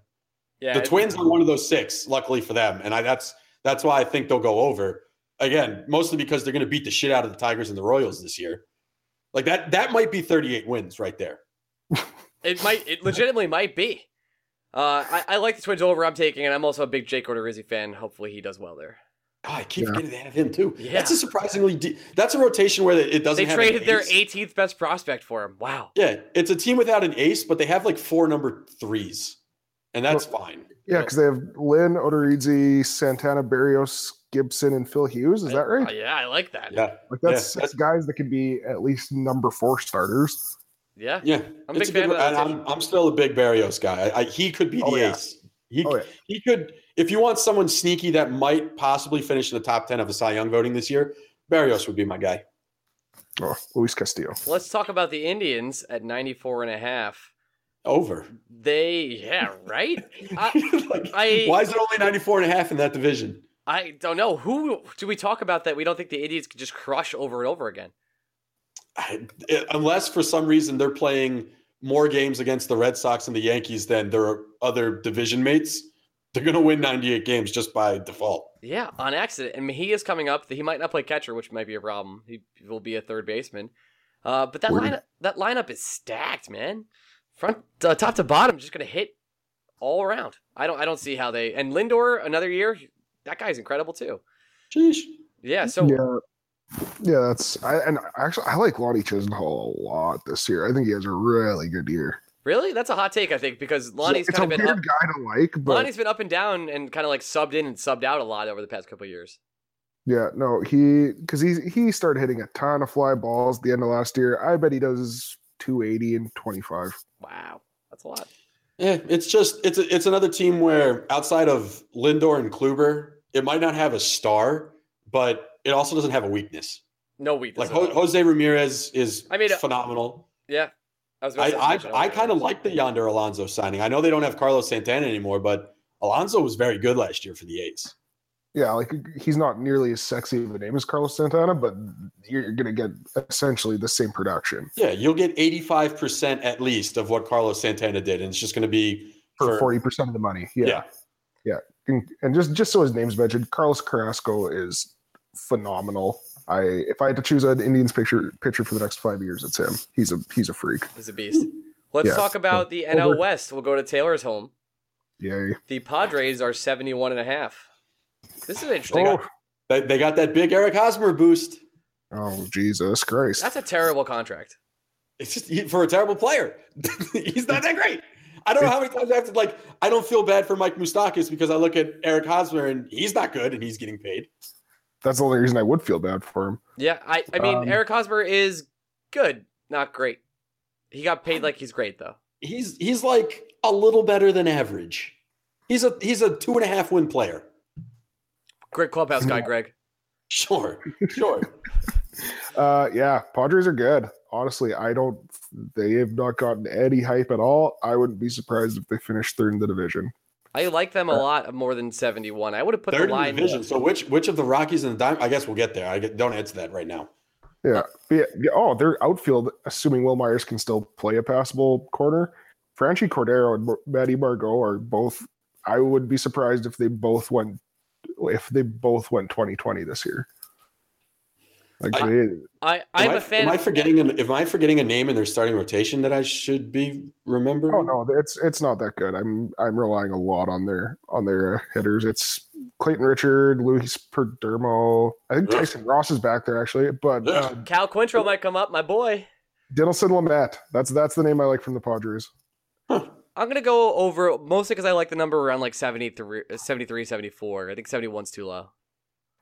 Yeah, the Twins are one of those six, luckily for them, and I that's that's why I think they'll go over. Again, mostly because they're going to beat the shit out of the Tigers and the Royals this year. Like that that might be 38 wins right there. It might. It legitimately might be. Uh, I, I like the Twins over. I'm taking, and I'm also a big Jake Odorizzi fan. Hopefully, he does well there. God, I keep Yeah. forgetting they have him too. Yeah. That's a surprisingly deep. That's a rotation where it doesn't. They have an traded their 18th best prospect for him. Wow. Yeah, it's a team without an ace, but they have like four number threes, and that's fine. Yeah, because they have Lynn, Odorizzi, Santana, Berrios, Gibson, and Phil Hughes. Is that Uh, right? yeah, I like that. Yeah, Like yeah, that's guys that could be at least number four starters. Yeah. yeah. I'm a it's big fan good- of that I'm, I'm still a big Berrios guy. I, I, he could be the Oh, yeah. ace. He, Oh yeah, he could. If you want someone sneaky that might possibly finish in the top ten of the Cy Young voting this year, Berrios would be my guy. oh Luis Castillo. Let's talk about the Indians at 94 and a half. Over. They, yeah, right. I, Like, I- why is it only 94 and a half in that division? I don't know who do we talk about that we don't think the Indians could just crush over and over again. I, unless for some reason they're playing more games against the Red Sox and the Yankees than their other division mates, they're going to win 98 games just by default. Yeah, on accident. And he is coming up. He might not play catcher, which might be a problem. He will be a third baseman. Uh, but that Weird. lineup, that lineup is stacked, man. Front, uh, top to bottom, just gonna hit all around. I don't, I don't see how they. And Lindor, another year, that guy's incredible too. Sheesh. Yeah. So yeah, yeah. That's I and actually I like Lonnie Chisenhall a lot this year. I think he has a really good year. Really, that's a hot take, I think, because Lonnie's it's kind a of been weird up. guy to like, but Lonnie's been up and down and kind of like subbed in and subbed out a lot over the past couple of years. yeah, no, he because he he started hitting a ton of fly balls at the end of last year. I bet he does 280 and 25. Wow, that's a lot. Yeah, it's just it's it's another team where outside of Lindor and Kluber, it might not have a star, but it also doesn't have a weakness. No weakness. Like. Ho- Jose Ramirez is I mean, uh, phenomenal. yeah. I was. about I to I, mention I kind of like the Yonder Alonso signing. I know they don't have Carlos Santana anymore, but Alonso was very good last year for the A's. Yeah, like he's not nearly as sexy of a name as Carlos Santana, but you're, you're gonna get essentially the same production Yeah, you'll get 85% at least of what Carlos Santana did, and it's just going to be for 40 percent of the money. Yeah, Yeah. yeah. And, and just just so his name's mentioned, Carlos Carrasco is phenomenal. I if I had to choose an Indians picture pitcher for the next five years, it's him. He's a he's a freak. He's a beast. Let's Yeah. talk about the Over. NL West. We'll go to Taylor's home. Yay! The Padres are 71 and a half. This is interesting. Oh, They, they got that big Eric Hosmer boost. oh Jesus Christ! That's a terrible contract. It's just for a terrible player. He's not that great. I don't know how many times I have to like. I don't feel bad for Mike Moustakas because I look at Eric Hosmer and he's not good and he's getting paid. That's the only reason I would feel bad for him. Yeah, I, I mean, Um, Eric Hosmer is good, not great. He got paid like he's great, though. He's he's like a little better than average. He's a he's a two and a half win player. Great clubhouse guy, Greg. Sure, sure. Uh, yeah, Padres are good. Honestly, I don't. They have not gotten any hype at all. I wouldn't be surprised if they finish third in the division. I like them a lot more than 71. I would have put Third the in line. division. So which which of the Rockies and the Diamond? I guess we'll get there. I get, don't answer that right now. Yeah. But yeah, yeah, Oh, their outfield, assuming Wil Myers can still play a passable corner, Franchy Cordero and Mar- Matty Margot are both. I would be surprised if they both went if they both went 2020 this year. Like I, I, I am am I, a fan. Am I forgetting? An, am I forgetting a name in their starting rotation that I should be remembering? oh no, it's it's not that good. I'm I'm relying a lot on their on their uh, hitters. It's Clayton Richard, Luis Perdomo. I think Ugh. Tyson Ross is back there actually, but uh, Cal Quantrill might come up, my boy. Dinelson Lamet. That's that's the name I like from the Padres. Huh. I'm going to go over mostly because I like the number around like 73, 73, 74. I think 71's too low.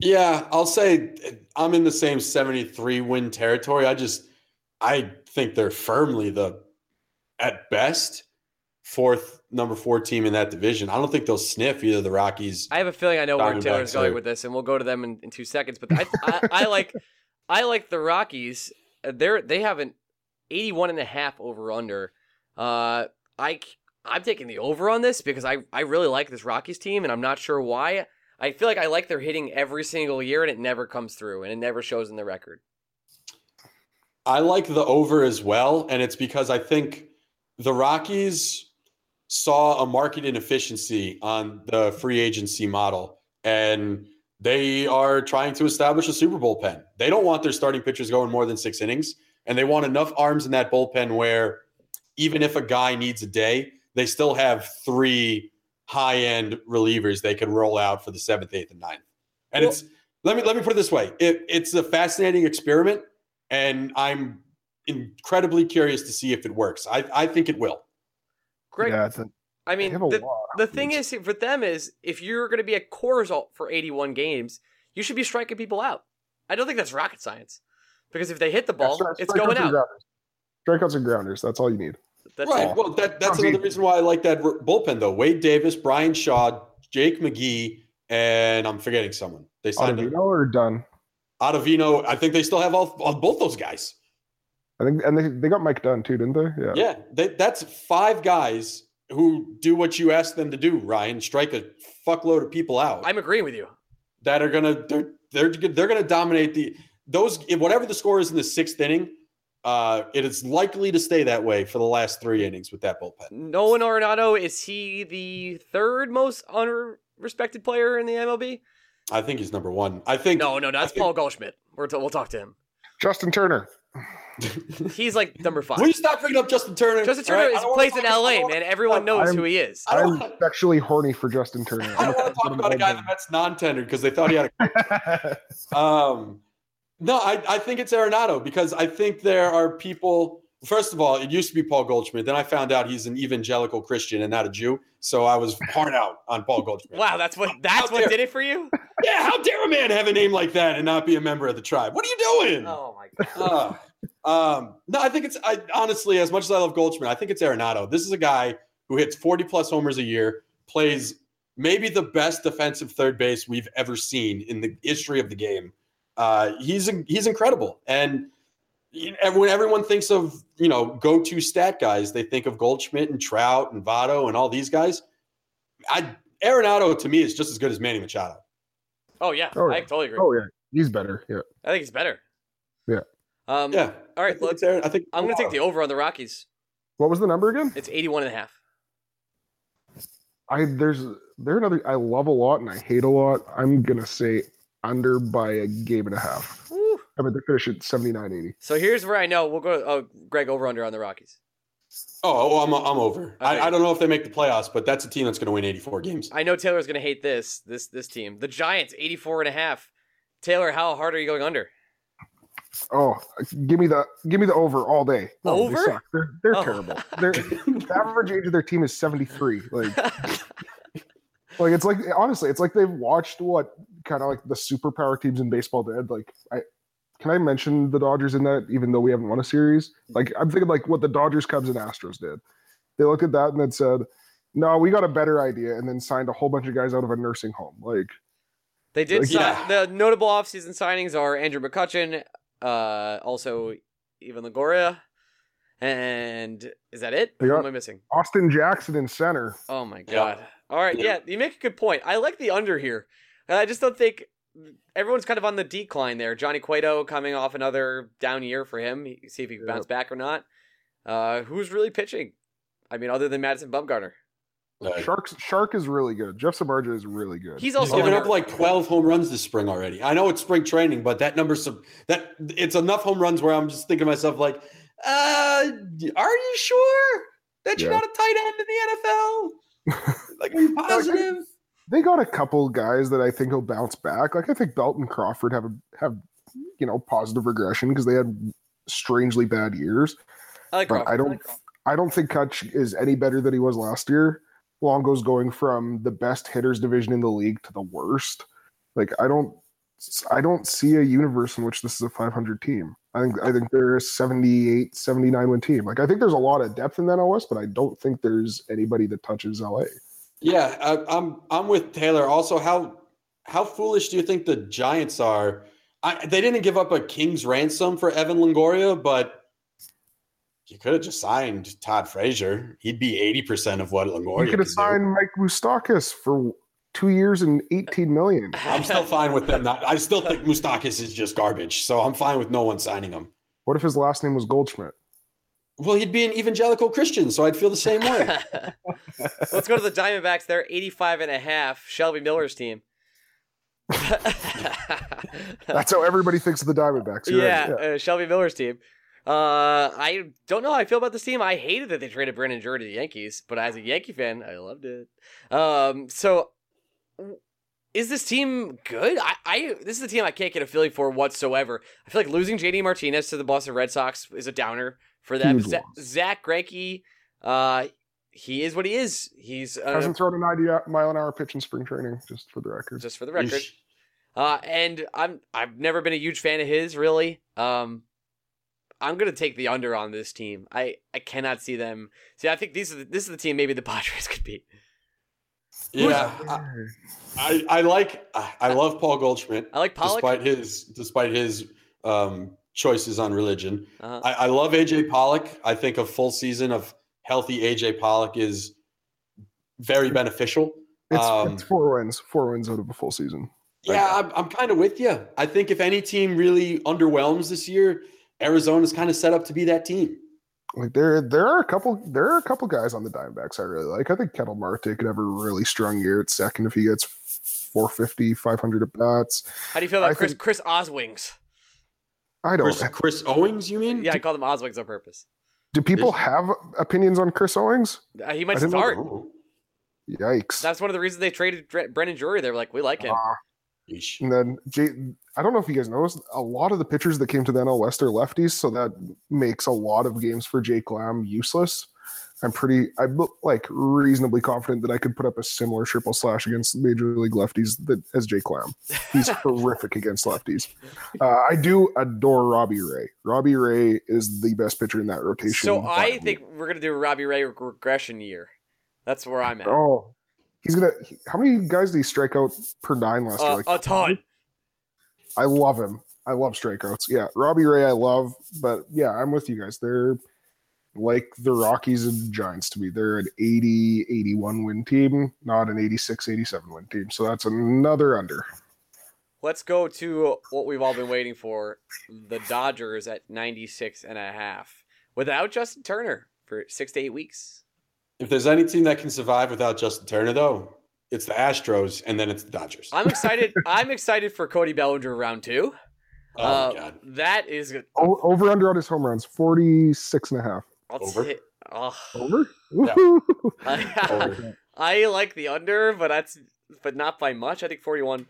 Yeah, I'll say I'm in the same 73 win territory. I just I think they're firmly the at best fourth number four team in that division. I don't think they'll sniff either the Rockies. I have a feeling I know where Taylor's going with this, and we'll go to them in, in two seconds. But I, I, I like I like the Rockies. They're they have an 81 and a half over under. Uh, I I'm taking the over on this because I I really like this Rockies team, and I'm not sure why. I feel like I like their hitting every single year, and it never comes through, and it never shows in the record. I like the over as well, and it's because I think the Rockies saw a market inefficiency on the free agency model, and they are trying to establish a Super Bowl pen. They don't want their starting pitchers going more than six innings, and they want enough arms in that bullpen where even if a guy needs a day, they still have three high-end relievers they can roll out for the seventh, eighth, and ninth. And Well- it's let me let me put it this way: it, it's a fascinating experiment and I'm incredibly curious to see if it works. I, I think it will. Great. yeah, a, I mean, the, the thing is for them is if you're going to be a core result for 81 games, you should be striking people out. I don't think that's rocket science because if they hit the ball, Strikeouts it's going out. grounders. Strikeouts and grounders. That's all you need. That's right. it. Well, that, that's another reason why I like that bullpen, though. Wade Davis, Bryan Shaw, Jake McGee, and I'm forgetting someone. They signed Ottavino or done? Ottavino. I think they still have all, all both those guys. I think, and they, they got Mike Dunn too, didn't they? Yeah. Yeah, they, that's five guys who do what you ask them to do, Ryan. Strike a fuckload of people out I'm agreeing with you. that are gonna they're they're they're gonna dominate the those whatever the score is in the sixth inning. Uh, it is likely to stay that way for the last three innings with that bullpen. Nolan Arenado is he the third most unrespected player in the MLB? I think he's number one. I think No, no, that's think- Paul Goldschmidt. We're t- we'll talk to him. Justin Turner. He's like number five. Will you stop bringing up Justin Turner? Justin Turner right, is, don't plays in LA, don't man. Everyone knows I'm- who he is. I don't I'm wanna- sexually horny for Justin Turner. I don't want to talk about a guy that Mets non-tendered because they thought he had a Um, no, I, I think it's Arenado because I think there are people. First of all, it used to be Paul Goldschmidt. Then I found out he's an evangelical Christian and not a Jew. So I was hard out on Paul Goldschmidt. Wow, that's what that's How what dare- did it for you? Yeah, how dare a man have a name like that and not be a member of the tribe? What are you doing? Oh my god. Uh, um, no, I think it's I honestly, as much as I love Goldschmidt, I think it's Arenado. This is a guy who hits 40 plus homers a year, plays maybe the best defensive third base we've ever seen in the history of the game. Uh, he's he's incredible, and you know, when everyone thinks of you know go to stat guys, they think of Goldschmidt and Trout and Votto and all these guys. I Arenado to me is just as good as Manny Machado. Oh yeah, Oh, I yeah. totally agree. oh yeah, he's better. Yeah. I think he's better. Yeah. Um, Yeah, All I think, Aaron, I think I'm going to take the over on the Rockies. What was the number again? It's 81 and a half. I there's there another I love a lot and I hate a lot. I'm gonna say under by a game and a half. Woo. I mean they finish at 79-80. So here's where I know we'll go. Oh, Greg over under on the Rockies. Oh, well, I'm, I'm over. Okay. I, I don't know if they make the playoffs, but that's a team that's going to win 84 games. I know Taylor's going to hate this this this team. The Giants 84 and a half. Taylor, how hard are you going under? Oh, give me the give me the over all day. No, Over? They suck. They're they're Oh. terrible. They're, the average age of their team is 73. Like like it's like honestly, it's like they've watched what kind of like the superpower teams in baseball did. Like I can I mention the Dodgers in that, even though we haven't won a series? Like I'm thinking like what the Dodgers, Cubs, and Astros did. They looked at that and then said, "No, we got a better idea," and then signed a whole bunch of guys out of a nursing home. Like They did. Like, sign, yeah. The notable offseason signings are Andrew McCutchen, uh, also Ivan Longoria, and is that it? They Who am I missing? Austin Jackson in center. Oh my Yeah. god! All right, yeah. Yeah. you make a good point. I like the under here. And I just don't think everyone's kind of on the decline there. Johnny Cueto coming off another down year for him. See if he can Yeah. bounce back or not. Uh, who's really pitching? I mean, other than Madison Bumgarner, Like, Sharks Shark is really good. Jeff Samardzija is really good. he's he's also given up like 12 home runs this spring already. I know it's spring training, but that number's some- that it's enough home runs where I'm just thinking to myself like, uh, are you sure that you're Yeah. not a tight end in the NFL? like, are you positive? They got a couple guys that I think will bounce back. Like I think Belton Crawford have a, have you know positive regression because they had strangely bad years. I like But Crawford. I don't I don't think Kutch is any better than he was last year. Longo's going from the best hitters division in the league to the worst. Like I don't I don't see a universe in which this is a 500 team. I think I think they're a 78 79 win team. Like I think there's a lot of depth in that OS, but I don't think there's anybody that touches LA. Yeah, I, I'm I'm with Taylor. Also, how how foolish do you think the Giants are? I, they didn't give up a king's ransom for Evan Longoria, but you could have just signed Todd Frazier. He'd be eighty percent of what Longoria. You could have do. signed Mike Moustakas for two years and 18 million. I'm still fine with them. Not, I still think Moustakas is just garbage, so I'm fine with no one signing him. What if his last name was Goldschmidt? Well, he'd be an evangelical Christian, so I'd feel the same way. Let's go to the Diamondbacks. They're 85 and a half. Shelby Miller's team. That's how everybody thinks of the Diamondbacks. You're yeah, right. Uh, Shelby Miller's team. Uh, I don't know how I feel about this team. I hated that they traded Brandon Drury to the Yankees, but as a Yankee fan, I loved it. Um, so is this team good? I, I this is a team I can't get a feeling for whatsoever. I feel like losing JD Martinez to the Boston Red Sox is a downer for them. Huge Za- loss. Zack Greinke, uh, he is what he is. He's uh, Hasn't thrown a 90 mile an hour pitch in spring training, just for the record. just for the record. Uh, and I'm I've never been a huge fan of his really. Um, I'm gonna take the under on this team. I I cannot see them. See, I think these are the, this is the team maybe the Padres could beat. Yeah, I, I, I like. I I love Paul Goldschmidt. I like Pollock. despite his despite his um, choices on religion. Uh-huh. I, I love AJ Pollock. I think a full season of healthy AJ Pollock is very beneficial. It's, Um, it's four wins, four wins out of a full season. Yeah, I'm, I'm kind of with you. I think if any team really underwhelms this year, Arizona's kind of set up to be that team. Like there, there are a couple, there are a couple guys on the Diamondbacks I really like. I think Ketel Marte could have a really strong year at second if he gets 450, 500 at bats. How do you feel about I Chris think- Chris Oswings? I don't. Chris, Chris Owings, you mean? Yeah, I call them Oswings on purpose. Do people Is- have opinions on Chris Owings? Uh, he might I didn't know- start. Oh, Yikes! That's one of the reasons they traded Brandon Drury. They were like, we like him. Yeesh. and then Jay, I don't know if you guys noticed, a lot of the pitchers that came to the NL West are lefties, so that makes a lot of games for Jake Lamb useless. I'm pretty, I'm like reasonably confident that I could put up a similar triple slash against major league lefties that as Jay Lamb. He's horrific against lefties. Uh, I do adore Robbie Ray. Robbie Ray is the best pitcher in that rotation. so I think we're gonna do a Robbie Ray reg- regression year. That's where I'm at. Oh, he's gonna. How many guys did he strike out per nine last year? Uh, a ton. I love him. I love strikeouts. Yeah, Robbie Ray, I love. But yeah, I'm with you guys. They're like the Rockies and Giants to me. They're an 80, 81 win team, not an 86, 87 win team. So that's another under. Let's go to what we've all been waiting for: the Dodgers at 96 and a half without Justin Turner for six to eight weeks. If there's any team that can survive without Justin Turner, though, it's the Astros, and then it's the Dodgers. I'm excited. I'm excited for Cody Bellinger round two. oh uh, god! That is. O- over under on his home runs, 46 and a half. I'll Over? say- oh. Over? Yeah. Woohoo. I, I like the under, but that's but not by much. I think 41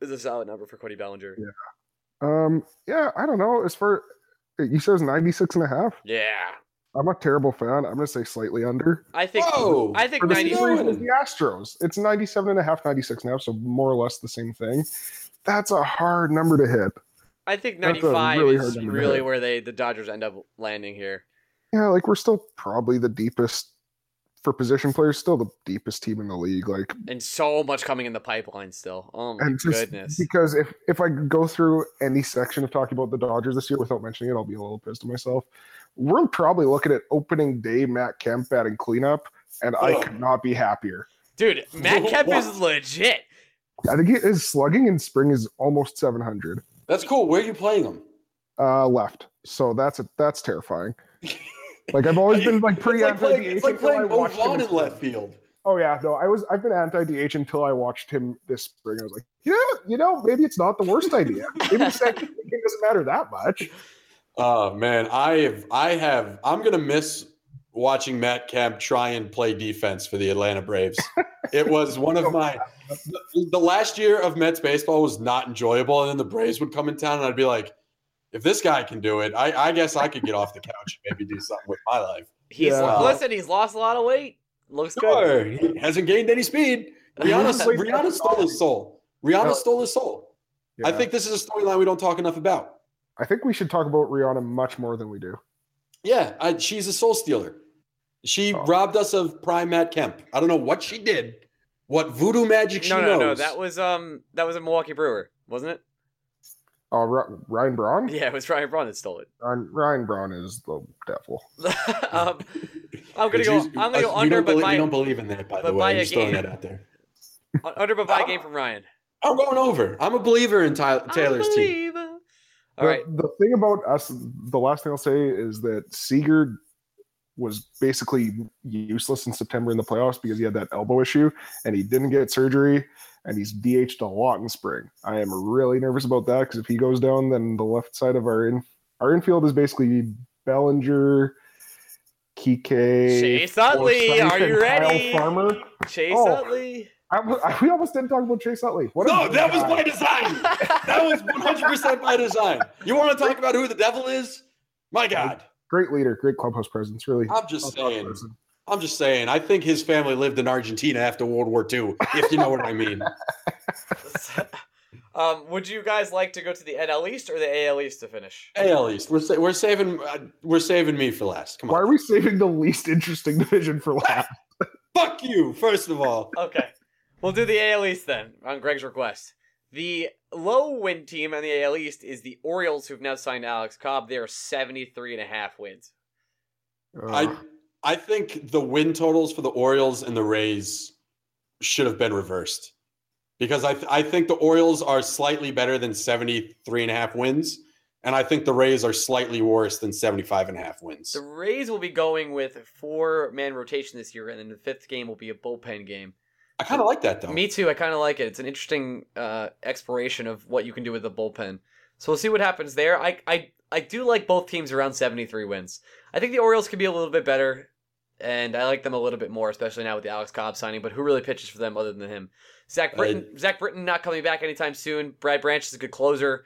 is a solid number for Cody Bellinger. Yeah. Um, yeah, I don't know. As far you says 96 and a half. Yeah. I'm a terrible fan. I'm gonna say slightly under. I think Whoa! I think For the 90 same reason the Astros. It's 97 and a half, 96 and a half, so more or less the same thing. That's a hard number to hit. I think 95 really is hard number to really where they the Dodgers end up landing here. Yeah, like we're still probably the deepest for position players, still the deepest team in the league. Like, And so much coming in the pipeline still. Oh my and goodness. because if if I go through any section of talking about the Dodgers this year without mentioning it, I'll be a little pissed at myself. We're probably looking at opening day Matt Kemp batting cleanup, and I Ugh. could not be happier. Dude, Matt Kemp is legit. I think his slugging in spring is almost 700 That's cool. Where are you playing him? uh, left, so that's a, that's terrifying. Like I've always been like pretty it's like anti DH it's like playing Mo watched him. In left field. Oh yeah, no, I was I've been anti DH until I watched him this spring. I was like, yeah, you know, maybe it's not the worst idea. Maybe second game doesn't matter that much. Oh man, I have, I have, I'm gonna miss watching Matt Kemp try and play defense for the Atlanta Braves. it was one of oh, my, the, the last year of Mets baseball was not enjoyable, and then the Braves would come in town, and I'd be like, if this guy can do it, I, I guess I could get off the couch and maybe do something with my life. He's Yeah. listen, he's lost a lot of weight. Looks good. He hasn't gained any speed. Rihanna, Rihanna stole his soul. Rihanna No. stole his soul. I think this is a storyline we don't talk enough about. I think we should talk about Rihanna much more than we do. Yeah, I, she's a soul stealer. She Oh. robbed us of prime Matt Kemp. I don't know what she did, what voodoo magic she No, no, knows. no. That was um that was a Milwaukee Brewer, wasn't it? Uh, Ryan Braun. Yeah, it was Ryan Braun that stole it. Ryan, Ryan Braun is the devil. um, I'm gonna go. I'm gonna go we under, but believe, we don't believe in that. By but the by way, a just throwing that out there. under, but by a game from Ryan. I'm going over. I'm a believer in Ty- Taylor's team. Unbelievable. All the, right. The thing about us, the last thing I'll say is that Seager was basically useless in September in the playoffs because he had that elbow issue and he didn't get surgery and he's DH'd a lot in spring. I am really nervous about that because if he goes down, then the left side of our in our infield is basically Bellinger, Kike, Chase Utley, are you ready, Kyle? Farmer. Chase Oh. Utley. I, I- we almost didn't talk about Chase Utley. What No, good that was guy. by design. That was 100% by design. You want to talk about who the devil is? My God. great leader, great clubhouse presence. Really, I'm just saying. person. I'm just saying. I think his family lived in Argentina after World War II, if you know what I mean. um, would you guys like to go to the NL East or the AL East to finish? AL East. We're sa- we're saving uh, we're saving me for last. Come on. Why are we saving the least interesting division for last? Fuck you. First of all. Okay. We'll do the AL East then, on Greg's request. The low win team on the AL East is the Orioles, who've now signed Alex Cobb. They are 73 and a half wins. Uh, I think the win totals for the Orioles and the Rays should have been reversed because I th- I think the Orioles are slightly better than 73 and a half wins and I think the Rays are slightly worse than 75 and a half wins. The Rays will be going with a four man rotation this year, and then the fifth game will be a bullpen game. I kind of like that though. Me too. I kind of like it. It's an interesting uh, exploration of what you can do with the bullpen. So we'll see what happens there. I, I, I do like both teams around 73 wins. I think the Orioles could be a little bit better, and I like them a little bit more, especially now with the Alex Cobb signing. But who really pitches for them other than him? Zach Britton. Zach Britton not coming back anytime soon. Brad Brach is a good closer.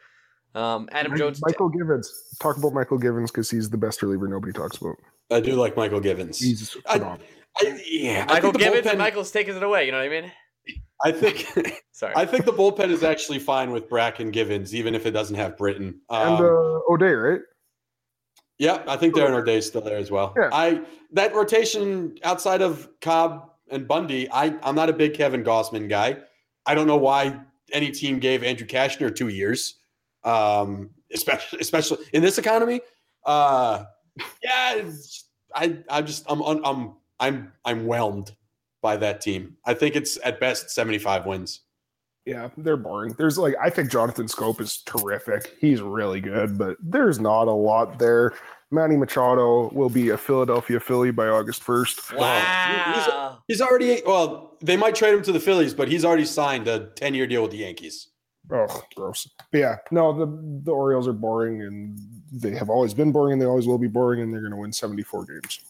Um, Adam Jones. Mychal Givens. Talk about Mychal Givens because he's the best reliever nobody talks about. I do like Mychal Givens. He's I- phenomenal. I, yeah, Michael think the bullpen- and Michael's taking it away. You know what I mean? I think Sorry. I think the bullpen is actually fine with Bracken Givens, even if it doesn't have Britton. and Um, uh, O'Day, right? Yeah, I think Darren O'Day is still there as well. Yeah. I that rotation outside of Cobb and Bundy, I I'm not a big Kevin Gausman guy. I don't know why any team gave Andrew Cashner two years, um, especially especially in this economy. Uh, yeah, I I just I'm I'm I'm I'm whelmed by that team. I think it's at best 75 wins. Yeah, they're boring. There's like I think Jonathan Schoop is terrific. He's really good, but there's not a lot there. Manny Machado will be a Philadelphia Philly by August first. wow. He's already well. They might trade him to the Phillies, but he's already signed a 10 year deal with the Yankees. Oh, gross. But yeah, no, the the Orioles are boring, and they have always been boring, and they always will be boring, and they're going to win 74 games.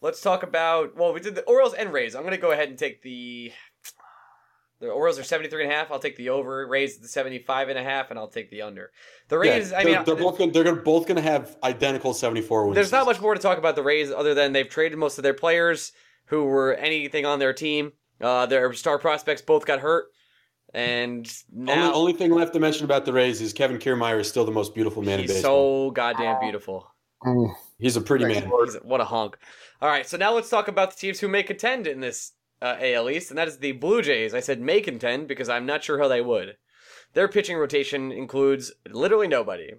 Let's talk about well, we did the Orioles and Rays. I'm gonna go ahead and take the the Orioles are 73 and a half. I'll take the over. Rays the 75 and a half, and I'll take the under. The Rays, Yeah, I they're, mean, they're both gonna, they're both going to have identical 74 wins. there's not much more to talk about the Rays other than they've traded most of their players who were anything on their team. Uh, their star prospects both got hurt, and Only, now only thing left to mention about the Rays is Kevin Kiermaier is still the most beautiful man in he's baseball. so goddamn beautiful. He's a pretty man. Lord. He's, what a hunk. All right, so now let's talk about the teams who may contend in this uh, AL East, and that is the Blue Jays. I said may contend because I'm not sure how they would. Their pitching rotation includes literally nobody.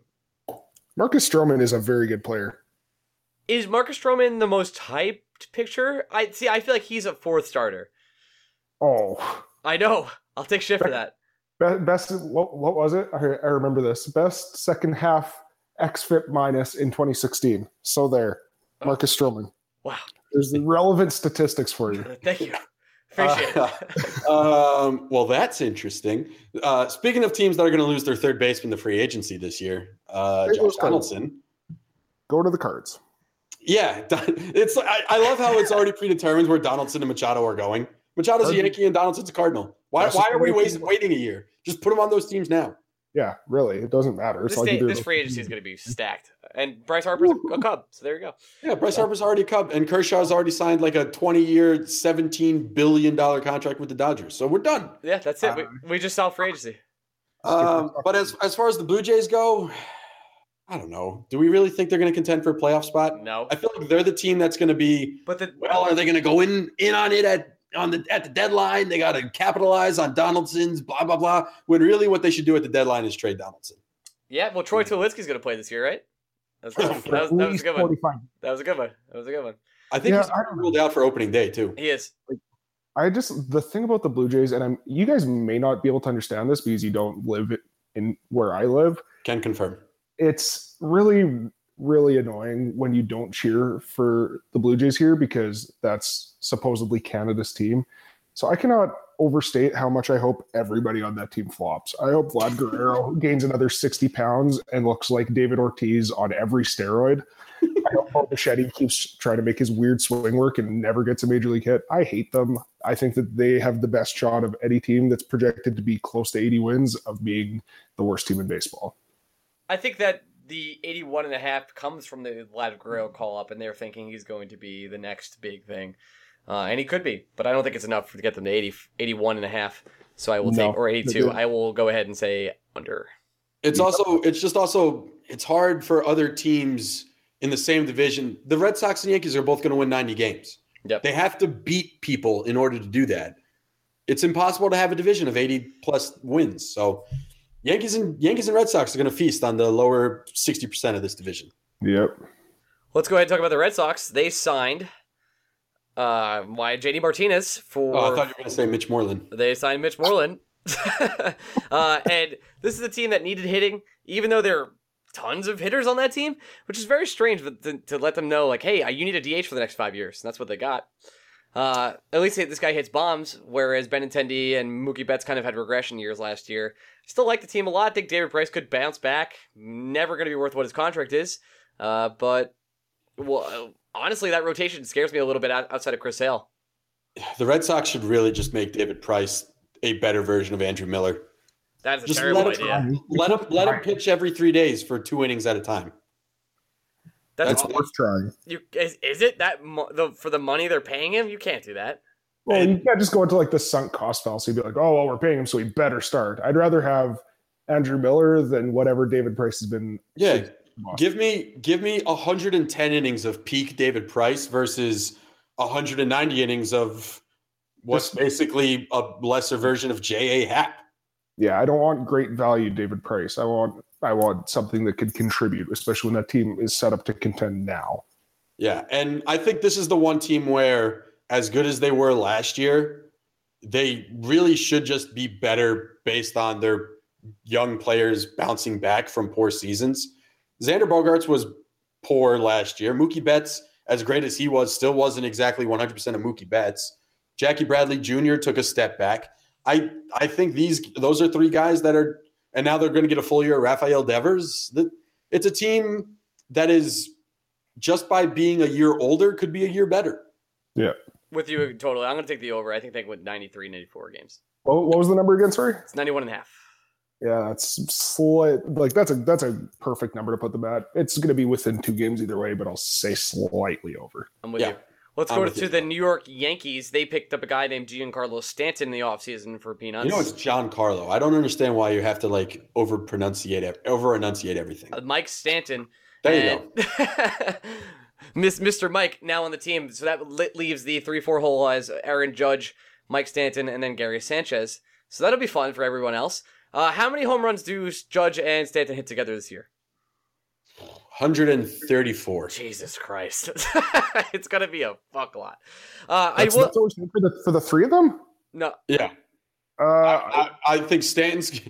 Marcus Stroman is a very good player. Is Marcus Stroman the most hyped pitcher? I see. I feel like he's a fourth starter. Oh, I know. I'll take shit for that. Be- best. What, what was it? I, I remember this. Best second half XFIP minus in 2016. So there, Marcus Stroman. Wow. There's the relevant statistics for you. Thank you. Appreciate Uh, it. um, well, that's interesting. Uh, speaking of teams that are going to lose their third baseman to free agency this year, uh, Josh. Donaldson. Go to the cards. Yeah, it's. I, I love how it's already predetermined where Donaldson and Machado are going. Machado's a Yankee and Donaldson's a Cardinal. Why, why are we way waiting a year? Just put them on those teams now. Yeah, really, it doesn't matter. It's This, like day, either this free agency is going to be stacked, and Bryce Harper's a, a Cub, so there you go. Yeah, Bryce Harper's already a Cub, and Kershaw's already signed like a 20-year, $17 billion contract with the Dodgers. So we're done. Yeah, that's it. Uh, we, we just solved free agency. Um, but as as far as the Blue Jays go, I don't know. Do we really think they're going to contend for a playoff spot? No, I feel like they're the team that's going to be. but the Well, are they going to go in in on it at on the at the deadline? They got to capitalize on Donaldson's blah blah blah. When really, what they should do at the deadline is trade Donaldson. yeah, well, Troy Tulowitzki's going to play this year, right? That was, that was, that was, that was a least good one. That was a good one. That was a good one. I think Yeah, he's I ruled out for opening day too. He is. I just the thing about the Blue Jays, and I'm you guys may not be able to understand this because you don't live in where I live. Can confirm. It's really really annoying when you don't cheer for the Blue Jays here because that's supposedly Canada's team. So I cannot overstate how much I hope everybody on that team flops. I hope Vlad Guerrero gains another 60 pounds and looks like David Ortiz on every steroid. I hope Paul Bichette keeps trying to make his weird swing work and never gets a major league hit. I hate them. I think that they have the best shot of any team that's projected to be close to 80 wins of being the worst team in baseball. I think that the 81 and a half comes from the Vlad Guerrero call up, and they're thinking he's going to be the next big thing. Uh, and he could be, but I don't think it's enough to get them to 80, 81 and a half. So I will No, take, or 82. I will go ahead and say under. It's also it's just also it's hard for other teams in the same division. The Red Sox and Yankees are both going to win 90 games. Yep. They have to beat people in order to do that. it's impossible to have a division of 80 plus wins. So Yankees and Yankees and Red Sox are going to feast on the lower 60% of this division. Yep. Let's go ahead and talk about the Red Sox. They signed uh why JD Martinez for Oh, I thought you were going to say Mitch Moreland. They signed Mitch Moreland. uh, and this is a team that needed hitting, even though there are tons of hitters on that team, which is very strange But to, to let them know, like, hey, you need a DH for the next five years. And that's what they got. Uh, at least this guy hits bombs, whereas Benintendi and Mookie Betts kind of had regression years last year. Still like the team a lot. I think David Price could bounce back. Never going to be worth what his contract is. Uh, but, well, honestly, that rotation scares me a little bit outside of Chris Sale. The Red Sox should really just make David Price a better version of Andrew Miller. That's a Just terrible let him- idea. Let him let him pitch every three days for two innings at a time. That's, That's Worth trying. you is, is it that mo- the for the money they're paying him? You can't do that. Well, you can't just go into like the sunk cost fallacy. Be like, oh well, we're paying him, so he better start. I'd rather have Andrew Miller than whatever David Price has been. Yeah, give me give me 110 innings of peak David Price versus 190 innings of what's basically a lesser version of J.A. Happ. Yeah, I don't want great value David Price. I want I want something that could contribute, especially when that team is set up to contend now. Yeah, and I think this is the one team where, as good as they were last year, they really should just be better based on their young players bouncing back from poor seasons. Xander Bogaerts was poor last year. Mookie Betts, as great as he was, still wasn't exactly 100% of Mookie Betts. Jackie Bradley Jr. took a step back. I I think these those are three guys that are, and now they're going to get a full year. of Rafael Devers. That it's a team that is just by being a year older could be a year better. Yeah. With you totally. I'm going to take the over. I think they went 93, 94 games. What, what was the number again? Sorry. It's 91 and a half. Yeah, that's slight. Like that's a that's a perfect number to put them at. It's going to be within two games either way, but I'll say slightly over. I'm with Yeah. you. Let's I'm go to you. the New York Yankees. They picked up a guy named Giancarlo Stanton in the offseason for peanuts. You know, it's John Carlo. I don't understand why you have to like over pronunciate over enunciate everything. Uh, Mike Stanton. There you go. go. Miss Mr. Mike now on the team. So that li- leaves the 3 4 hole as Aaron Judge, Mike Stanton, and then Gary Sanchez. So that'll be fun for everyone else. Uh, how many home runs do Judge and Stanton hit together this year? 134. Jesus Christ. it's going to be a fuck lot. Uh, I will. that's what we're saying for the for the three of them. No, Yeah, Uh, I, I think Stanton's